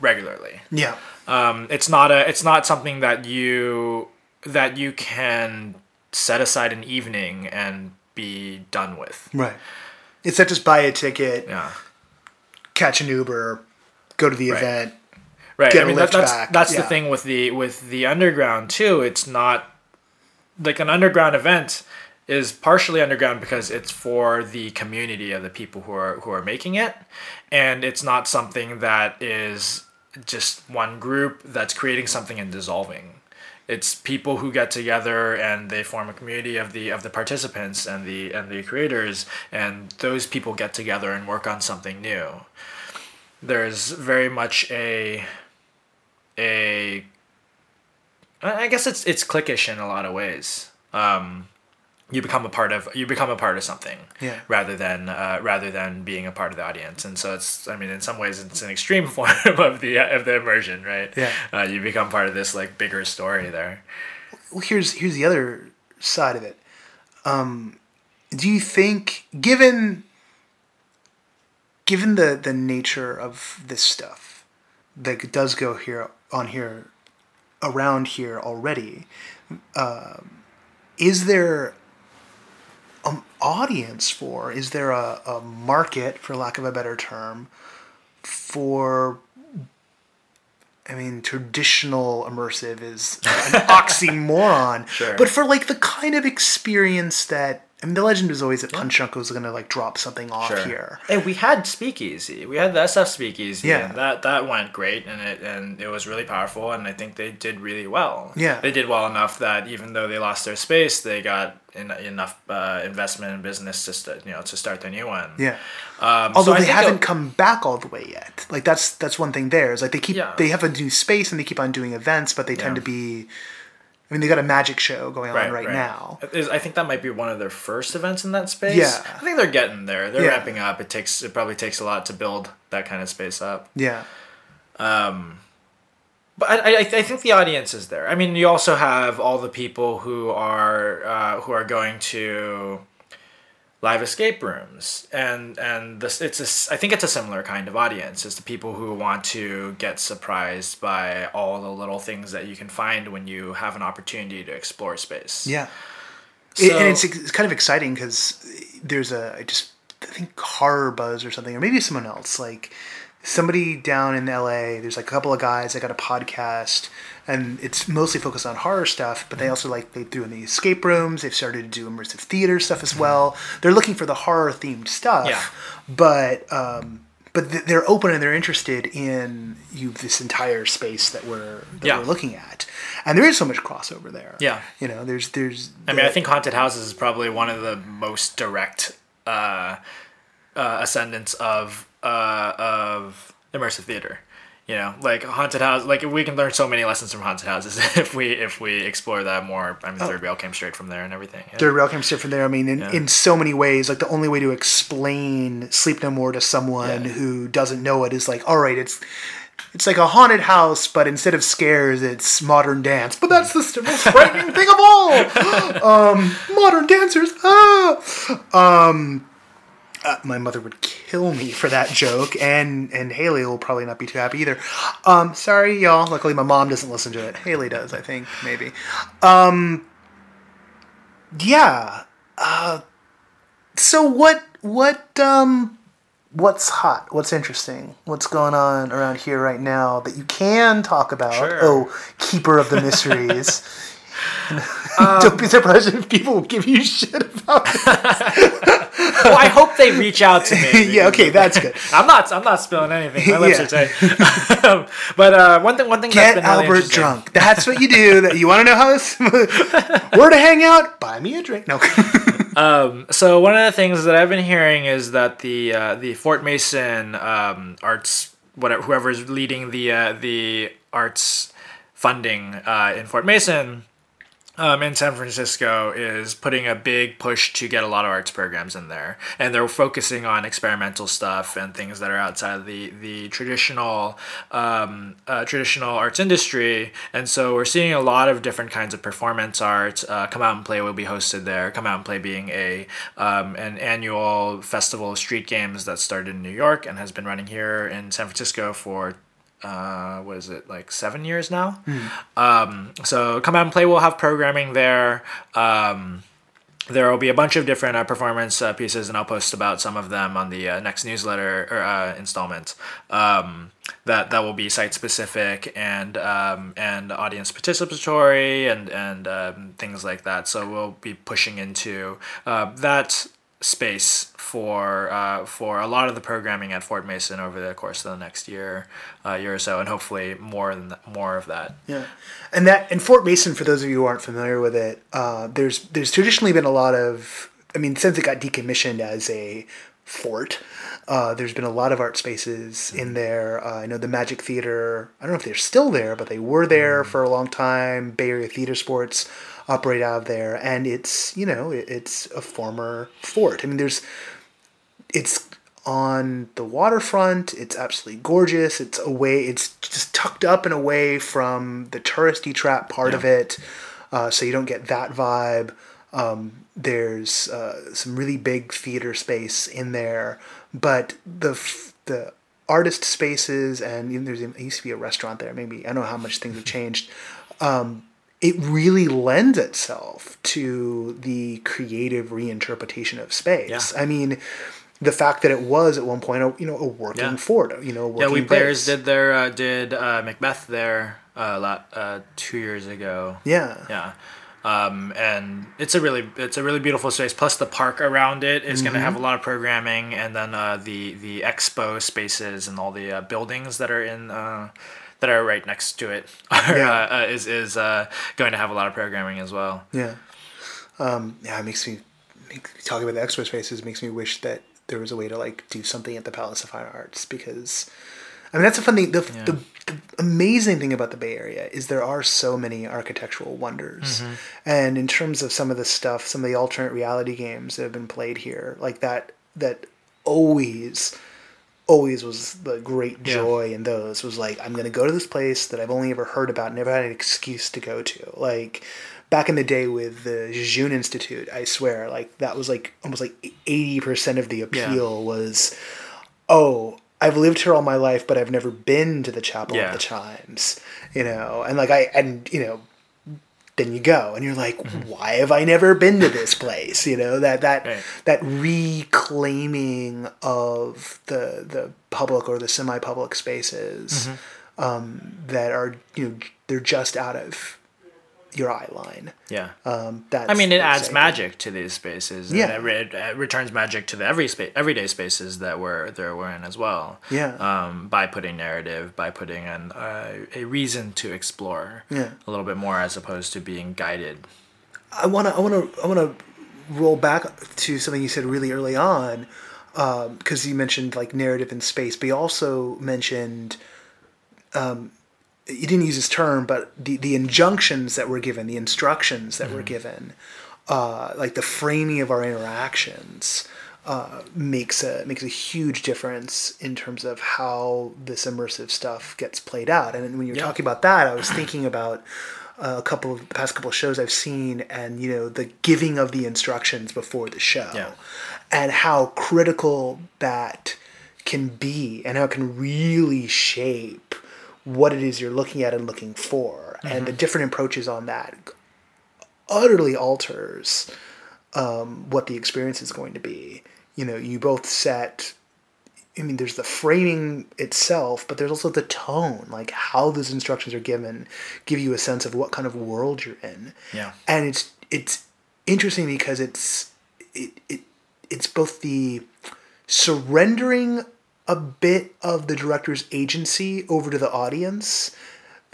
regularly Yeah. Um, it's not a it's not something that you that you can set aside an evening and be done with Right. It's not just buy a ticket, yeah catch an Uber, go to the Right. event. right Get i mean that, that's back, that's the thing with the with the underground too it's not like an underground event is partially underground because it's for the community of the people who are who are making it and it's not something that is just one group that's creating something and dissolving it's people who get together and they form a community of the of the participants and the and the creators and those people get together and work on something new there's very much a a I guess it's it's cliquish in a lot of ways. Um, you become a part of you become a part of something Yeah. rather than uh, rather than being a part of the audience and so it's i mean in some ways it's an extreme form of the of the immersion right Yeah. uh, you become part of this like bigger story there well, here's here's the other side of it. Um, do you think, given given the the nature of this stuff that does go here on here around here already, um, is there audience for? Is there a, a market, for lack of a better term, for I mean, traditional immersive is an oxymoron. Sure. But for like the kind of experience that Mean, the legend was always that Punchdrunk was going to like drop something off Sure. here. Hey, we had Speakeasy. We had the SF Speakeasy. Yeah. And that that went great, and it and it was really powerful, and I think they did really well. Yeah. They did well enough that even though they lost their space, they got en- enough uh, investment in business to st- you know to start their new one. Yeah. Um, Although so they haven't it'll- come back all the way yet. Like that's that's one thing there is like they keep Yeah. they have a new space and they keep on doing events, but they tend Yeah. to be. I mean, they got a magic show going on Right, right, right. now. Is- I think that might be one of their first events in that space. Yeah. I think they're getting there. They're Yeah. ramping up. It takes it probably takes a lot to build that kind of space up. Yeah. Um, But I, I, I think the audience is there. I mean, you also have all the people who are uh, who are going to live escape rooms, and and this it's a I think it's a similar kind of audience. It's the people who want to get surprised by all the little things that you can find when you have an opportunity to explore space. Yeah. It- and it's, it's kind of exciting because there's a I just I think horror buzz or something or maybe someone else like somebody down in LA there's like a couple of guys that got a podcast and it's mostly focused on horror stuff but they also like they do in the escape rooms they've started to do immersive theater stuff as well they're looking for the horror themed stuff Yeah. but um but they're open and they're interested in you this entire space that we're that Yeah. we're looking at and there is so much crossover there Yeah. you know there's there's I mean, I think haunted houses is probably one of the most direct uh, uh, ascendants of uh, of immersive theater. You know, like haunted house. Like we can learn so many lessons from haunted houses if we if we explore that more. I mean, Oh. third rail came straight from there and everything. Yeah. Third rail came straight from there. I mean, in, in so many ways, like the only way to explain Sleep No More to someone Yeah. who doesn't know it is like, all right, it's it's like a haunted house, but instead of scares, it's modern dance. But that's the st- most frightening thing of all. Um, modern dancers. Ah. Um, uh, my mother would kill me for that joke, and and Haley will probably not be too happy either. Um, sorry, y'all. Luckily, my mom doesn't listen to it. Haley does, I think, maybe. Um, yeah. Uh, so what? What? Um, what's hot? What's interesting? What's going on around here right now that you can talk about? Sure. Oh, keeper of the mysteries. Don't be surprised if people give you shit about it. well, I hope they reach out to me. yeah, okay, that's good. I'm not. I'm not spilling anything. My lips Yeah. are tight. Um, but uh, one thing. One thing Get that's been Albert interesting- drunk. That's what you do. That you want to know how this, where to hang out? Buy me a drink. No. So one of the things that I've been hearing is that the uh, the Fort Mason um, arts whatever whoever's leading the uh, the arts funding uh, in Fort Mason um, in San Francisco is putting a big push to get a lot of arts programs in there, and they're focusing on experimental stuff and things that are outside of the the traditional um, uh, traditional arts industry. And so we're seeing a lot of different kinds of performance art. Uh, Come out and play will be hosted there. Come out and play being a um, an annual festival of street games that started in New York and has been running here in San Francisco for uh, what is it like seven years now? Um, so come out and play. We'll have programming there. Um, there will be a bunch of different uh, performance uh, pieces, and I'll post about some of them on the uh, next newsletter or uh, installment. Um, that that will be site specific and um, and audience participatory and and um, things like that. So we'll be pushing into uh, that space for uh, for a lot of the programming at Fort Mason over the course of the next year uh, year or so, and hopefully more than more of that. Yeah, and that and Fort Mason, for those of you who aren't familiar with it, uh, there's there's traditionally been a lot of. I mean, since it got decommissioned as a fort, uh, there's been a lot of art spaces in there. Uh, I know the Magic Theater. I don't know if they're still there, but they were there for a long time. Bay Area Theater Sports operate out of there, and it's you know it, it's a former fort. I mean, there's it's on the waterfront. It's absolutely gorgeous. It's away. It's just tucked up and away from the touristy trap part of it, uh, so you don't get that vibe. Um, there's uh, some really big theater space in there, but the the artist spaces and know, there's it used to be a restaurant there. Maybe I don't know how much things have changed. Um, it really lends itself to the creative reinterpretation of space. Yeah. I mean, the fact that it was at one point a you know a working Yeah. fort, you know, a Yeah, we players did their uh, did uh, Macbeth there uh, la- uh, two years ago. Yeah. Yeah. Um, and it's a really it's a really beautiful space. Plus the park around it is going to Mm-hmm. have a lot of programming, and then uh, the the expo spaces and all the uh, buildings that are in uh, that are right next to it are, Yeah. uh, uh, is is uh, going to have a lot of programming as well. Yeah. Um, yeah, it makes me make, talking about the expo spaces makes me wish that there was a way to like do something at the Palace of Fine Arts because I mean that's a fun thing. The, the, the amazing thing about the Bay Area is there are so many architectural wonders, and in terms of some of the stuff, some of the alternate reality games that have been played here, like that that always always was the great Yeah. joy in those was like i'm going to go to this place that i've only ever heard about never had an excuse to go to like back in the day with the Jejune Institute i swear like that was like almost like 80% of the appeal was oh i've lived here all my life but i've never been to the chapel Yeah. of the chimes you know and like i and you know then you go and you're like Mm-hmm. why have i never been to this place you know that that Right. that reclaiming of the the public or the semi-public spaces Mm-hmm. um, that are you know they're just out of your eye line Yeah. um, that's I mean, it adds exciting. magic to these spaces. and Yeah. it, re- it returns magic to the every spa- everyday spaces that we're that we're in as well. Yeah. Um, by putting narrative, by putting an uh, a reason to explore. Yeah. A little bit more as opposed to being guided. I want to I want to I want to roll back to something you said really early on because you mentioned like narrative in space, but you also mentioned um, you didn't use this term, but the the injunctions that were given, the instructions that were given, uh, like the framing of our interactions. Uh, makes a makes a huge difference in terms of how this immersive stuff gets played out. And when you're Yeah. talking about that, I was thinking about uh, a couple of past couple of shows I've seen, and you know the giving of the instructions before the show, Yeah. and how critical that can be, and how it can really shape what it is you're looking at and looking for, and the different approaches on that utterly alters um, what the experience is going to be. You know, you both set. I mean, there's the framing itself, but there's also the tone, like how those instructions are given, give you a sense of what kind of world you're in. Yeah. And it's it's interesting because it's it, it it's both the surrendering a bit of the director's agency over to the audience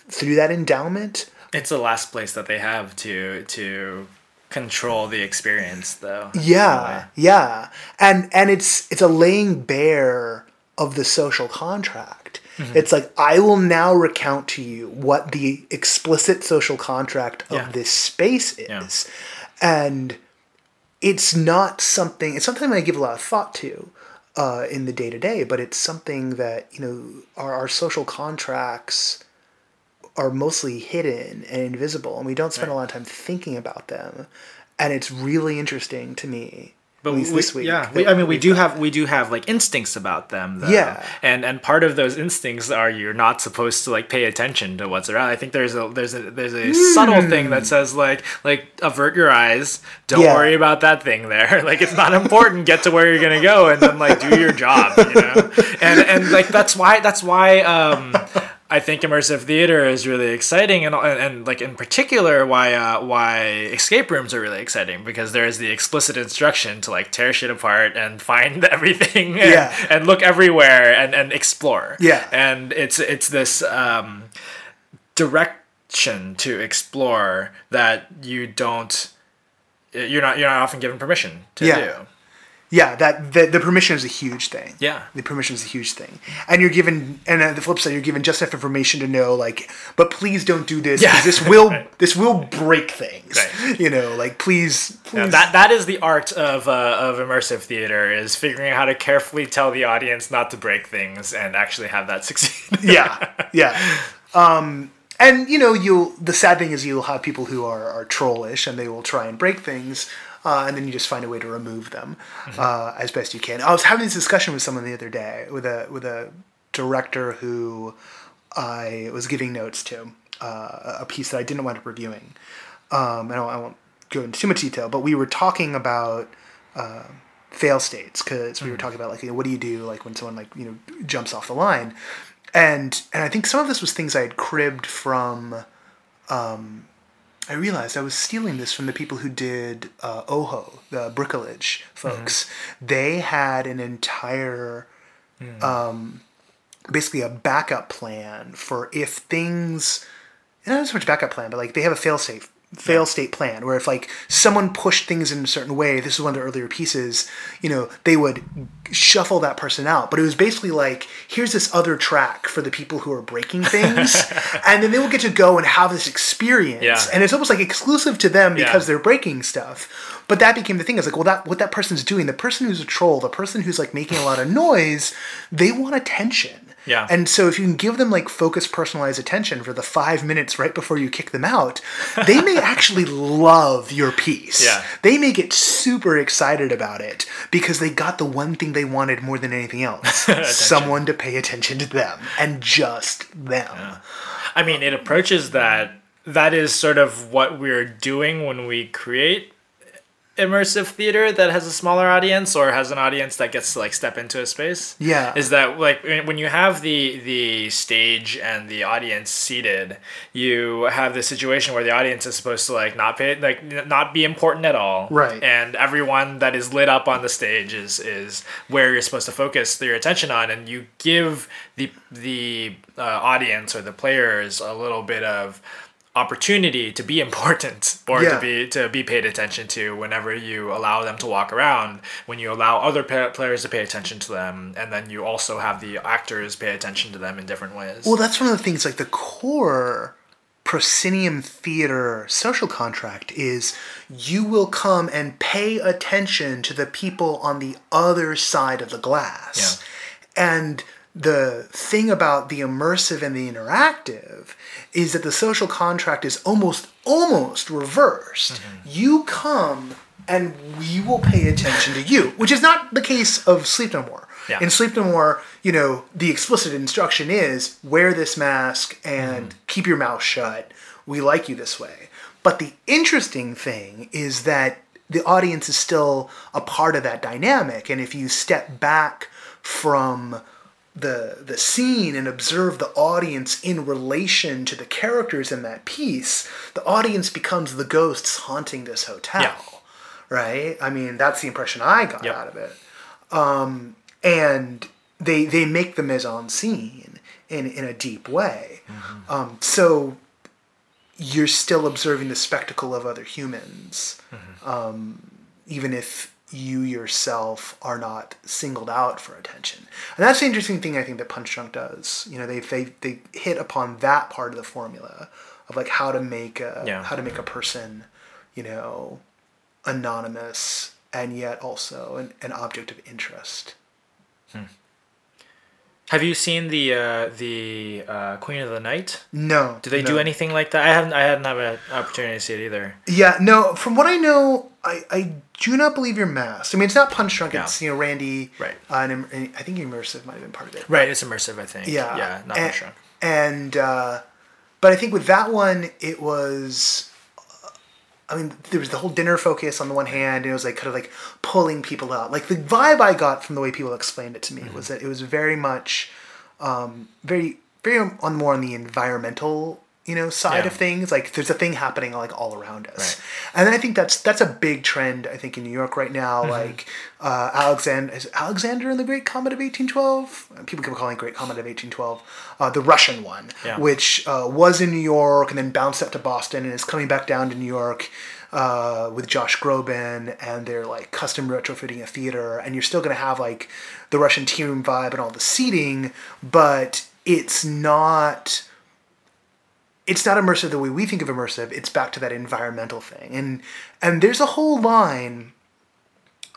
through that endowment, It's the last place that they have to to control the experience, though. in a way. Yeah, yeah, and and it's it's a laying bare of the social contract. Mm-hmm. It's like I will now recount to you what the explicit social contract of Yeah. this space is, Yeah. and it's not something. It's something I give a lot of thought to uh, in the day to day, but it's something that you know our our social contracts are mostly hidden and invisible, and we don't spend a lot of time thinking about them. And it's really interesting to me. But we, this week. yeah, we, I mean, we do have we do have like instincts about them. Though. Yeah. and and part of those instincts are you're not supposed to like pay attention to what's around. I think there's a there's a there's a subtle thing that says like like avert your eyes, don't. Yeah. worry about that thing there. Like it's not important. Get to where you're gonna go, and then like do your job. You know, and and like that's why that's why. um I think immersive theater is really exciting, and, and, and like in particular, why uh, why escape rooms are really exciting because there is the explicit instruction to like tear shit apart and find everything, and, Yeah. and look everywhere and, and explore. Yeah. and it's it's this um, direction to explore that you don't you're not you're not often given permission to Yeah. do. Yeah, that the, the permission is a huge thing. Yeah. the permission is a huge thing, and you're given, and on the flip side, you're given just enough information to know, like, but please don't do this Yeah. this will this will break things. Right. You know, like please, please. Yeah, that that is the art of uh, of immersive theater is figuring out how to carefully tell the audience not to break things and actually have that succeed. yeah, yeah. Um, and you know, you'll. The sad thing is, you'll have people who are, are trollish and they will try and break things, uh, and then you just find a way to remove them uh, as best you can. I was having this discussion with someone the other day with a with a director who I was giving notes to uh, a piece that I didn't wind up reviewing. Um, and I won't, I won't go into too much detail, but we were talking about uh, fail states because we were talking about like you know, what do you do like when someone like you know jumps off the line and and i think some of this was things i had cribbed from um i realized i was stealing this from the people who did uh, oho the bricolage folks. They had an entire um basically a backup plan for if things not so much backup plan, but like they have a fail safe fail state plan where if like someone pushed things in a certain way, this is one of the earlier pieces, you know, they would shuffle that person out. But it was basically like, here's this other track for the people who are breaking things. and then they will get to go and have this experience. Yeah. And it's almost like exclusive to them because Yeah. they're breaking stuff. But that became the thing. Is like, well, that what that person's doing, the person who's a troll, the person who's like making a lot of noise, they want attention. Yeah. And so if you can give them like focused, personalized attention for the five minutes right before you kick them out, they may actually love your piece. Yeah. They may get super excited about it because they got the one thing they wanted more than anything else. Someone to pay attention to them and just them. I mean, it approaches that. That is sort of what we're doing when we create immersive theater that has a smaller audience or has an audience that gets to like step into a space. Yeah. Is that like when you have the the stage and the audience seated, you have the situation where the audience is supposed to like not pay like not be important at all. Right. And everyone that is lit up on the stage is is where you're supposed to focus your attention on and you give the the uh, audience or the players a little bit of opportunity to be important or Yeah. to be to be paid attention to whenever you allow them to walk around when you allow other pa- players to pay attention to them and then you also have the actors pay attention to them in different ways Well, that's one of the things, like the core proscenium theater social contract is you will come and pay attention to the people on the other side of the glass. And the thing about the immersive and the interactive is that the social contract is almost almost reversed. Mm-hmm. You come and we will pay attention to you, which is not the case of Sleep No More. Yeah. In Sleep No More, you know, the explicit instruction is wear this mask and keep your mouth shut. We like you this way. But the interesting thing is that the audience is still a part of that dynamic. And if you step back from the the scene and observe the audience in relation to the characters in that piece, the audience becomes the ghosts haunting this hotel. Yeah. Right? I mean, that's the impression I got Yep. out of it Um, and they they make the mise en scene in in a deep way. Um, so you're still observing the spectacle of other humans, um, even if you yourself are not singled out for attention. And that's the interesting thing I think that Punchdrunk does. You know, they they they hit upon that part of the formula of like how to make a Yeah. how to make a person, you know, anonymous and yet also an, an object of interest. Hmm. Have you seen the uh, the uh, queen of the night No. do they no. do anything like that i haven't i hadn't have an opportunity to see it either Yeah, no. From what I know, I, I do not believe you're masked. I mean, it's not Punchdrunk. Yeah. It's you know Randy. Right. Uh, and, and I think immersive might have been part of it. right it's immersive i think Yeah. yeah not and, much drunk And uh, but I think with that one, it was. I mean, there was the whole dinner focus on the one hand, and it was like kind of like pulling people out. Like the vibe I got from the way people explained it to me was that it was very much, um, very very on more on the environmental you know side Yeah. of things. Like there's a thing happening like all around us, Right. and I think that's that's a big trend. I think in New York right now, Mm-hmm. like uh, Alexander is Alexander in the Great Comet of 1812. People keep calling it Great Comet of 1812, uh, the Russian one, Yeah. which uh, was in New York and then bounced up to Boston and is coming back down to New York. Uh, with Josh Groban, and they're like custom retrofitting a theater, and you're still gonna have like the Russian tea room vibe and all the seating, but it's not it's not immersive the way we think of immersive. It's back to that environmental thing, and and there's a whole line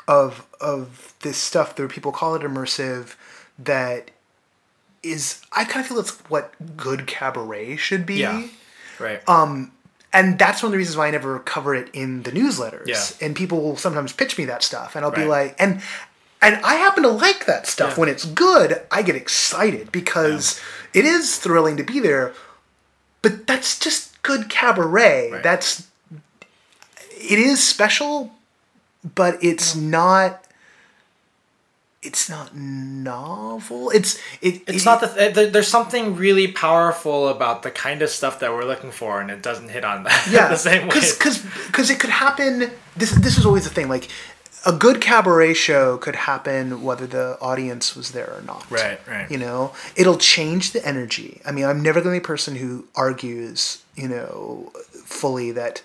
of of this stuff that people call it immersive that is I kind of feel it's what good cabaret should be. Yeah. right um, And that's one of the reasons why I never cover it in the newsletters. Yeah. And people will sometimes pitch me that stuff, and I'll be like, and and I happen to like that stuff. Yeah. When it's good, I get excited because it is thrilling to be there. But that's just good cabaret. Right. That's it is special, but it's not it's not novel. It's it. It's it- not the th- there's something really powerful about the kind of stuff that we're looking for, and it doesn't hit on that yeah the same way. because because it could happen. This this is always the thing. Like a good cabaret show could happen whether the audience was there or not. Right, right. You know, it'll change the energy. I mean, I'm never the only person who argues, you know, fully that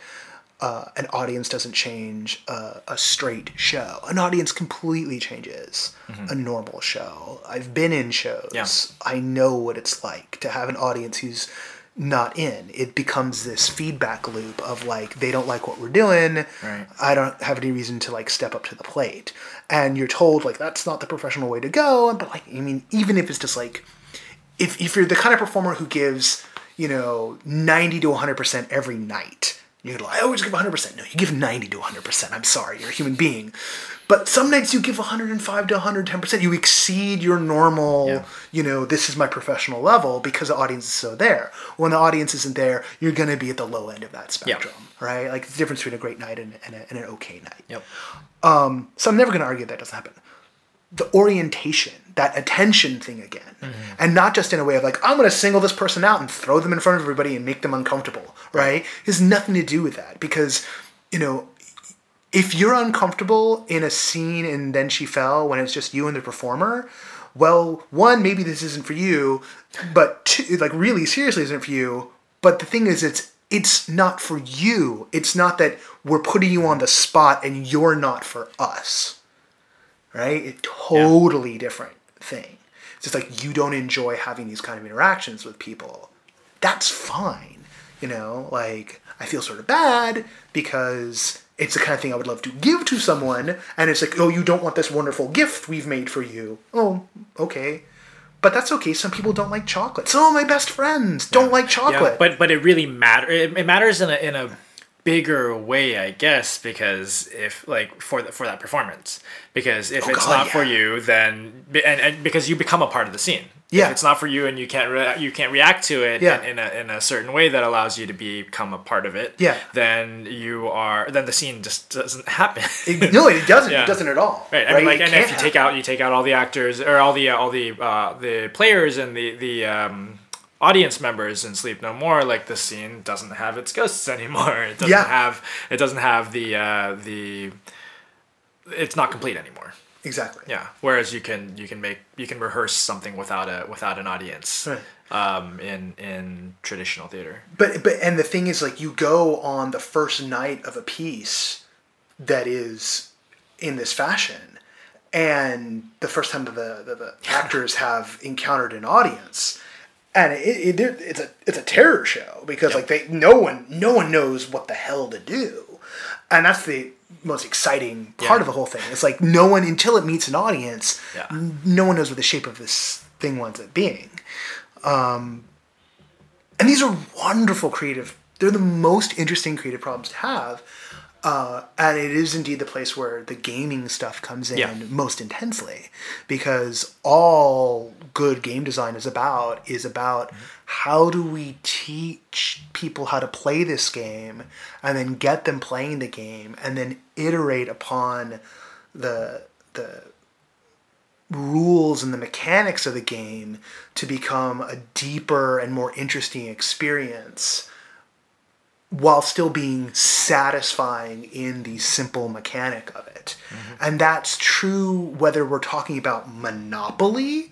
uh, an audience doesn't change a, a straight show. An audience completely changes a normal show. I've been in shows. Yeah. I know what it's like to have an audience who's not in. It becomes this feedback loop of like they don't like what we're doing. Right. I don't have any reason to like step up to the plate. And you're told like that's not the professional way to go. But like I mean, even if it's just like if if you're the kind of performer who gives, you know, 90 to 100% every night, you're like, oh, I always give 100%. No, you give 90 to 100%. I'm sorry, you're a human being. But some nights you give 105 to 110%. You exceed your normal, Yeah. you know, this is my professional level because the audience is so there. When the audience isn't there, you're going to be at the low end of that spectrum, right? Like the difference between a great night and, and, a, and an okay night. Yep. Um, so I'm never going to argue that doesn't happen. The orientation, that attention thing again, mm-hmm. and not just in a way of like I'm going to single this person out and throw them in front of everybody and make them uncomfortable, right? Has nothing to do with that because you know if you're uncomfortable in a scene and then she fell when it's just you and the performer, well, one maybe this isn't for you, but two, like really seriously isn't for you. But the thing is, it's it's not for you. It's not that we're putting you on the spot and you're not for us, right? A totally different thing. It's just like you don't enjoy having these kind of interactions with people. That's fine, you know. Like I feel sort of bad because it's the kind of thing I would love to give to someone, and it's like, oh, you don't want this wonderful gift we've made for you. Oh, okay. But that's okay. Some people don't like chocolate. Some of my best friends don't like chocolate. Yeah, but but it really matter. It, it matters in a in a bigger way, I guess, because if like for the, for that performance, because if Oh, it's God, not for you, then and, and because you become a part of the scene. Yeah. If it's not for you and you can't re- you can't react to it Yeah. in, in a in a certain way that allows you to become a part of it. Yeah. Then you are then the scene just doesn't happen. It- no, it doesn't. Yeah. It doesn't at all. Right. I mean, like, It and if you take happen. out you take out all the actors or all the uh, all the uh, the players and the the um, audience members in Sleep No More, like the scene doesn't have its ghosts anymore. It doesn't Yeah. have it doesn't have the uh, the. It's not complete anymore. Exactly. Yeah. Whereas you can you can make you can rehearse something without a without an audience. Right. Um, in in traditional theater. But but and the thing is, like, you go on the first night of a piece that is in this fashion, and the first time that the, the, the actors have encountered an audience, and it, it, it- it's a it's a terror show because like they no one no one knows what the hell to do, and that's the most exciting part Yeah. of the whole thing. It's like no one until it meets an audience, Yeah. no one knows what the shape of this thing winds up being and these are wonderful creative they're the most interesting creative problems to have uh, and it is indeed the place where the gaming stuff comes in Yeah. most intensely because all good game design is about is about mm-hmm. how do we teach people how to play this game and then get them playing the game and then iterate upon the the rules and the mechanics of the game to become a deeper and more interesting experience while still being satisfying in the simple mechanic of it. Mm-hmm. And that's true whether we're talking about Monopoly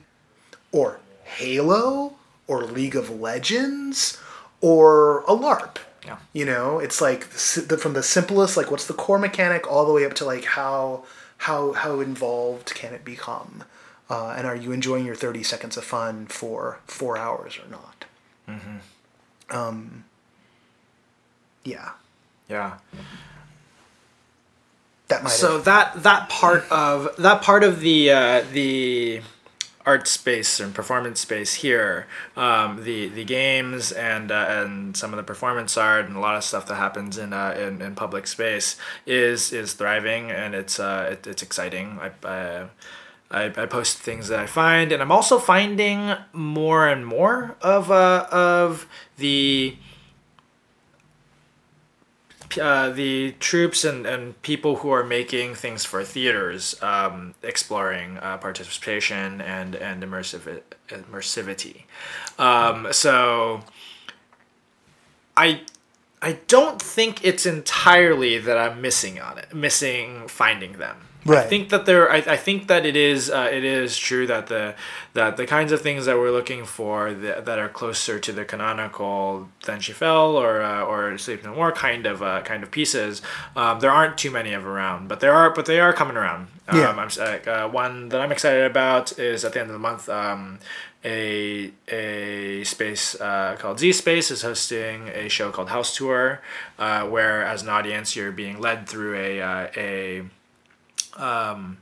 or Halo or League of Legends or a LARP. Yeah. You know, it's like the from the simplest, like what's the core mechanic, all the way up to like how how how involved can it become, uh, and are you enjoying your thirty seconds of fun for four hours or not? Mm-hmm. Um, yeah, Yeah. that might. so that that part of that part of the uh, the art space and performance space here, um, the the games and uh, and some of the performance art and a lot of stuff that happens in uh, in, in public space is is thriving and it's uh, it, it's exciting. I, I I, I post things that I find, and I'm also finding more and more of uh, of the uh, the troupes and, and people who are making things for theaters um, exploring uh, participation and and immersive immersivity. Um, so I I don't think it's entirely that I'm missing on it, missing finding them. Right. I think that there. I, I think that it is. Uh, it is true that the that the kinds of things that we're looking for that, that are closer to the canonical than She Fell or uh, or Sleep No More kind of uh, kind of pieces. Um, there aren't too many of around, but there are. But they are coming around. Um, Yeah. I'm, uh, one that I'm excited about is at the end of the month. Um, a a space uh, called Z Space is hosting a show called House Tour, uh, where as an audience you're being led through a uh, a um,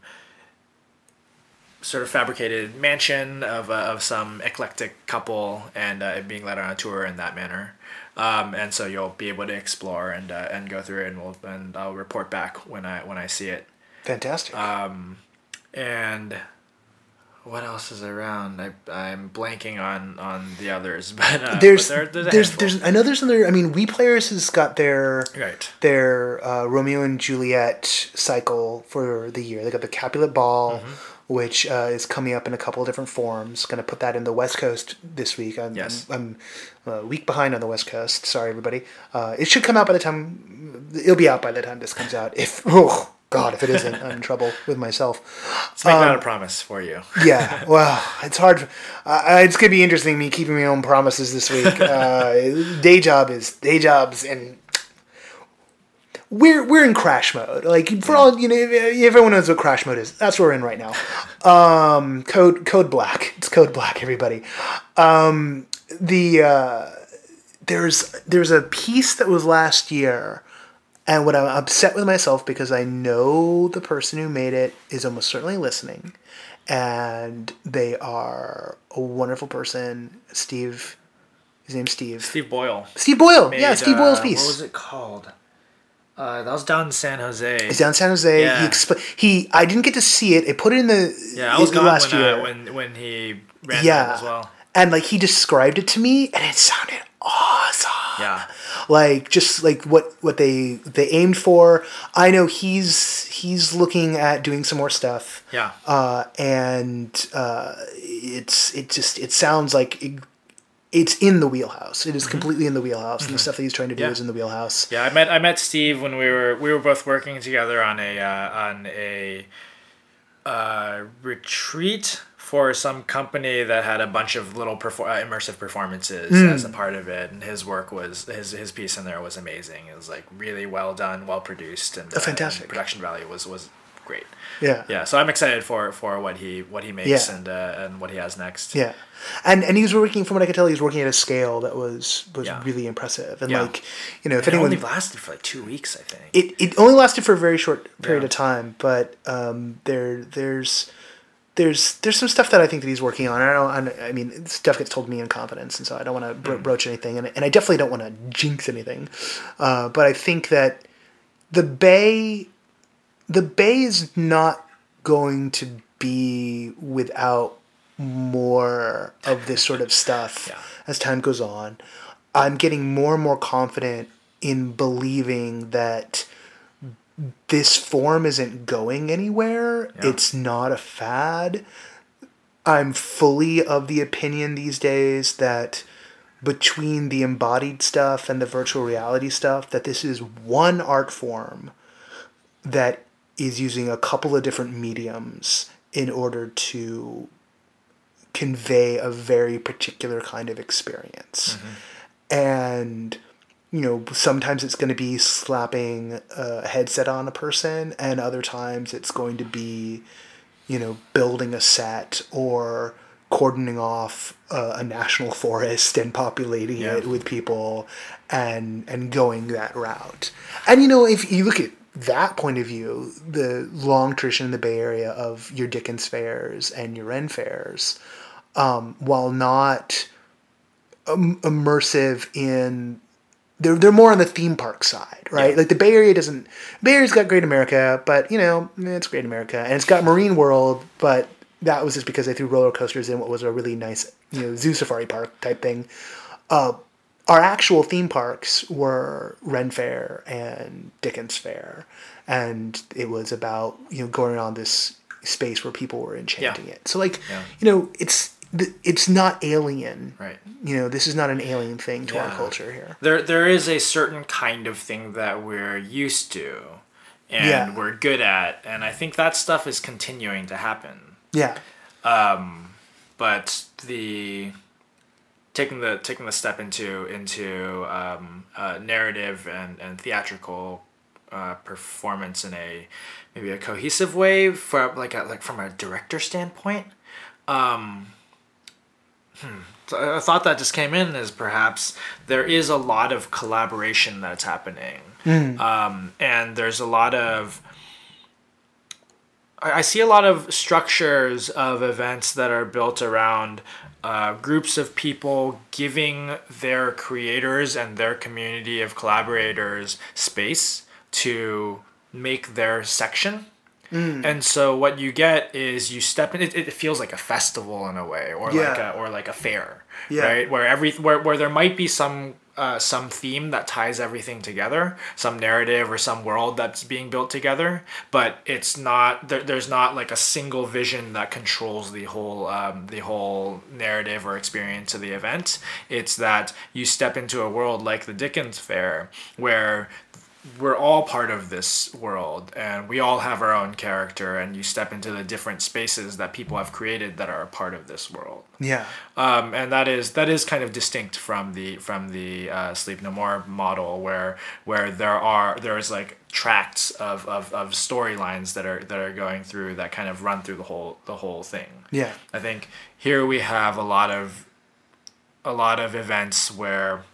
sort of fabricated mansion of, uh, of some eclectic couple and uh, being led on a tour in that manner. Um, and so you'll be able to explore and uh, and go through it, and we'll and I'll report back when I when I see it. Fantastic. Um, and what else is around? I I'm blanking on on the others, but uh, there's but there- there's there's, there's I know there's another. I mean, We Players has got their right. their uh, Romeo and Juliet cycle for the year. They got the Capulet Ball, Mm-hmm. which uh, is coming up in a couple of different forms. Going to put that in the West Coast this week. I'm, Yes. I'm, I'm a week behind on the West Coast. Sorry, everybody. Uh, it should come out by the time. It'll be out by the time this comes out. If oh God, if it isn't, I'm in trouble with myself. Let's make Um, that a promise for you. Yeah, well, it's hard. Uh, it's gonna be interesting me keeping my own promises this week. Uh, day job is day jobs, and we're we're in crash mode. Like for all you know, everyone knows what crash mode is. That's what we're in right now. Um, code code black. It's code black. Everybody. Um, the uh, there's there's a piece that was last year. And what I'm upset with myself because I know the person who made it is almost certainly listening, and they are a wonderful person. Steve, his name's Steve. Steve Boyle. Steve Boyle. yeah, made, Steve Boyle's uh, piece. What was it called? Uh, that was down in San Jose. It's down in San Jose. He expl- he I didn't get to see it. They put it in the yeah, I was gone last when, year. uh, when when he ran yeah, as well. and like he described it to me, and it sounded awesome. Yeah, like just like what what they they aimed for. I know he's he's looking at doing some more stuff. yeah, uh, and uh, it's it just it sounds like it, it's in the wheelhouse. It is completely in the wheelhouse, and the stuff that he's trying to do Mm-hmm. Yeah. is in the wheelhouse. yeah. I met I met Steve when we were we were both working together on a uh, on a uh, retreat for some company that had a bunch of little perfor- uh, immersive performances Hmm. as a part of it, and his work was his his piece in there was amazing. It was like really well done, well produced, and, uh, and fantastic. production value was was great. Yeah, Yeah, so I'm excited for for what he what he makes Yeah. and uh, and what he has next. yeah, and and he was working from what I could tell. He was working at a scale that was was Yeah. really impressive, and Yeah. like you know, if It anyone. only lasted for like two weeks, I think. it, it only lasted for a very short period of time, but um, there there's there's there's some stuff that I think that he's working on. I don't. I, I mean, stuff gets told to me in confidence, and so I don't want to bro- Mm. broach anything, and and I definitely don't want to jinx anything. Uh, but I think that the Bay, the Bay is not going to be without more of this sort of stuff Yeah. as time goes on. I'm getting more and more confident in believing that this form isn't going anywhere. Yeah. It's not a fad. I'm fully of the opinion these days that between the embodied stuff and the virtual reality stuff that this is one art form that is using a couple of different mediums in order to convey a very particular kind of experience. Mm-hmm. And you know, sometimes it's going to be slapping a headset on a person, and other times it's going to be, you know, building a set or cordoning off a, a national forest and populating Yeah. it with people and and going that route. And you know, if you look at that point of view, the long tradition in the Bay Area of your Dickens fairs and your Ren fairs, um, while not im- immersive in they're they're more on the theme park side, right? Yeah. Like the Bay Area doesn't. Bay Area's got Great America, but you know it's Great America, and it's got Marine World, but that was just because they threw roller coasters in what was a really nice, you know, zoo safari park type thing. Uh, our actual theme parks were Ren Fair and Dickens Fair, and it was about you know going around this space where people were enchanting Yeah. it. So like Yeah. you know it's it's not alien. Right. You know this is not an alien thing to our culture here. there there is a certain kind of thing that we're used to and Yeah. we're good at and i think that stuff is continuing to happen Yeah. Um, but the taking the taking the step into into um, uh, narrative and, and theatrical uh, performance in a maybe a cohesive way for like a, like from a director standpoint um, hmm. A thought that just came in is perhaps there is a lot of collaboration that's happening um, and there's a lot of I I see a lot of structures of events that are built around uh, groups of people giving their creators and their community of collaborators space to make their section. And so what you get is you step in. It, it feels like a festival in a way, or like a or like a fair, Yeah. right? Where every where, where there might be some uh, some theme that ties everything together, some narrative or some world that's being built together, but it's not there, there's not like a single vision that controls the whole um, the whole narrative or experience of the event. It's that you step into a world like the Dickens Fair, where we're all part of this world and we all have our own character and you step into the different spaces that people have created that are a part of this world Yeah. um, and that is that is kind of distinct from the from the uh, sleep no more model where where there are there's like tracts of, of, of storylines that are that are going through that kind of run through the whole the whole thing Yeah. I think here we have a lot of a lot of events where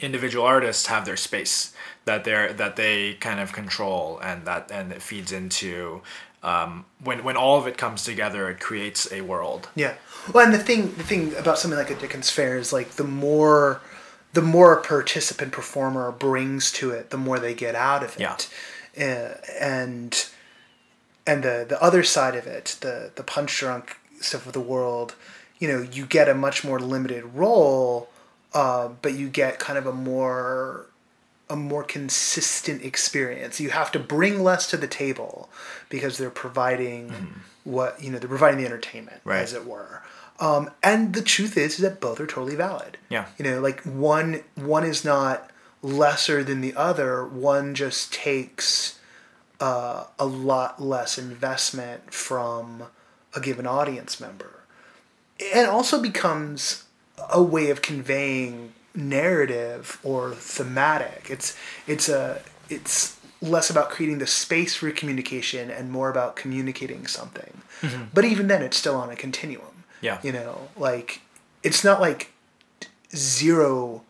individual artists have their space that they're that they kind of control and that and it feeds into um, when when all of it comes together it creates a world Yeah. Well, and the thing the thing about something like a Dickens Fair is like the more the more a participant performer brings to it, the more they get out of it. Yeah. Uh, and and the the other side of it, the the Punchdrunk stuff of the world, you know, you get a much more limited role, uh, but you get kind of a more a more consistent experience. You have to bring less to the table because they're providing what you know they're providing the entertainment, Right. as it were. Um, and the truth is, is that both are totally valid. Yeah. You know, like one one is not lesser than the other. One just takes uh, a lot less investment from a given audience member. and also becomes a way of conveying narrative or thematic. It's it's a it's less about creating the space for communication and more about communicating something. Mm-hmm. But even then, it's still on a continuum. Yeah. You know, like it's not like zero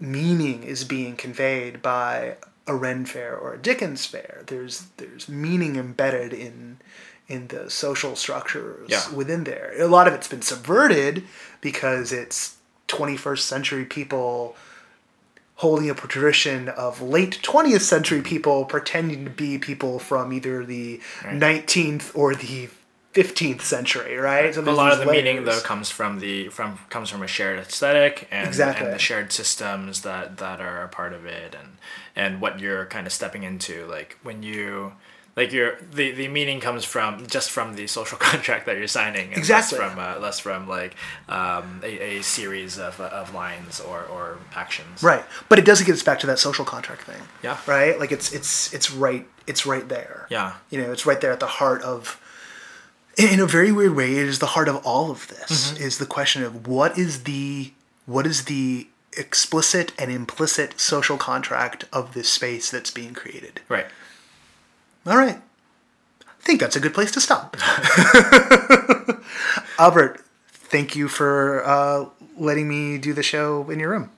meaning is being conveyed by a Ren fair or a Dickens fair. There's there's meaning embedded in in the social structures Yeah. within there. A lot of it's been subverted because it's 21st century people holding up a tradition of late 20th century people pretending to be people from either the 19th or the 15th century, right? So a lot of the meaning though comes from the from comes from a shared aesthetic and, Exactly. and the shared systems that that are a part of it and and what you're kind of stepping into like when you like your the, the meaning comes from just from the social contract that you're signing and Exactly. less from uh, less from like um, a, a series of, of lines or, or actions Right, but it doesn't get us back to that social contract thing. Yeah. Right. Like it's it's it's right it's right there. Yeah. You know, it's right there at the heart of. In in a very weird way, it is the heart of all of this. Mm-hmm. Is the question of what is the what is the explicit and implicit social contract of this space that's being created. right All right. I think that's a good place to stop. Albert, thank you for uh, letting me do the show in your room.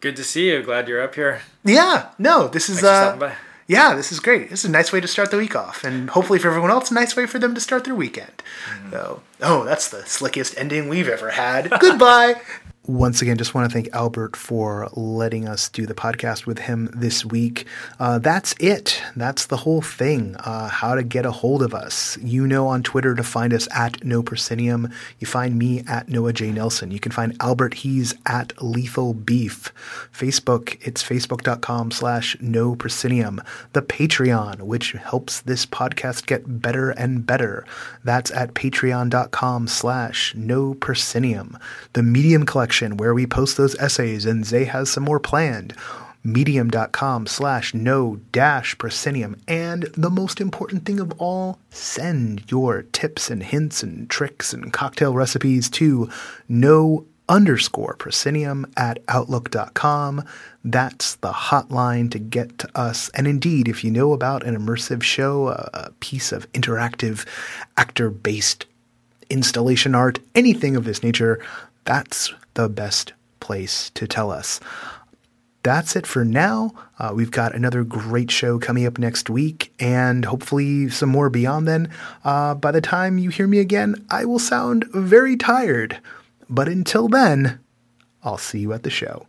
good to see you glad you're up here Yeah, no, this is uh, yeah, this is great. This is a nice way to start the week off, and hopefully for everyone else, a nice way for them to start their weekend. So, oh, that's the slickest ending we've ever had. Goodbye. once again, just want to thank Albert for letting us do the podcast with him this week. Uh, that's it. That's the whole thing. Uh, how to get a hold of us. You know on Twitter to find us at No Proscenium. You find me at Noah J. Nelson. You can find Albert He's at Lethal Beef. Facebook, it's facebook.com slash No Proscenium. The Patreon, which helps this podcast get better and better. That's at patreon.com slash No Proscenium. The Medium Collection where we post those essays and Zay has some more planned. Medium.com slash no dash proscenium. And the most important thing of all, send your tips and hints and tricks and cocktail recipes to no underscore proscenium at outlook.com. That's the hotline to get to us. And indeed, if you know about an immersive show, a piece of interactive actor based installation art, anything of this nature, that's the best place to tell us. That's it for now. Uh, we've got another great show coming up next week, and hopefully some more beyond then. Uh, by the time you hear me again, I will sound very tired. But until then, I'll see you at the show.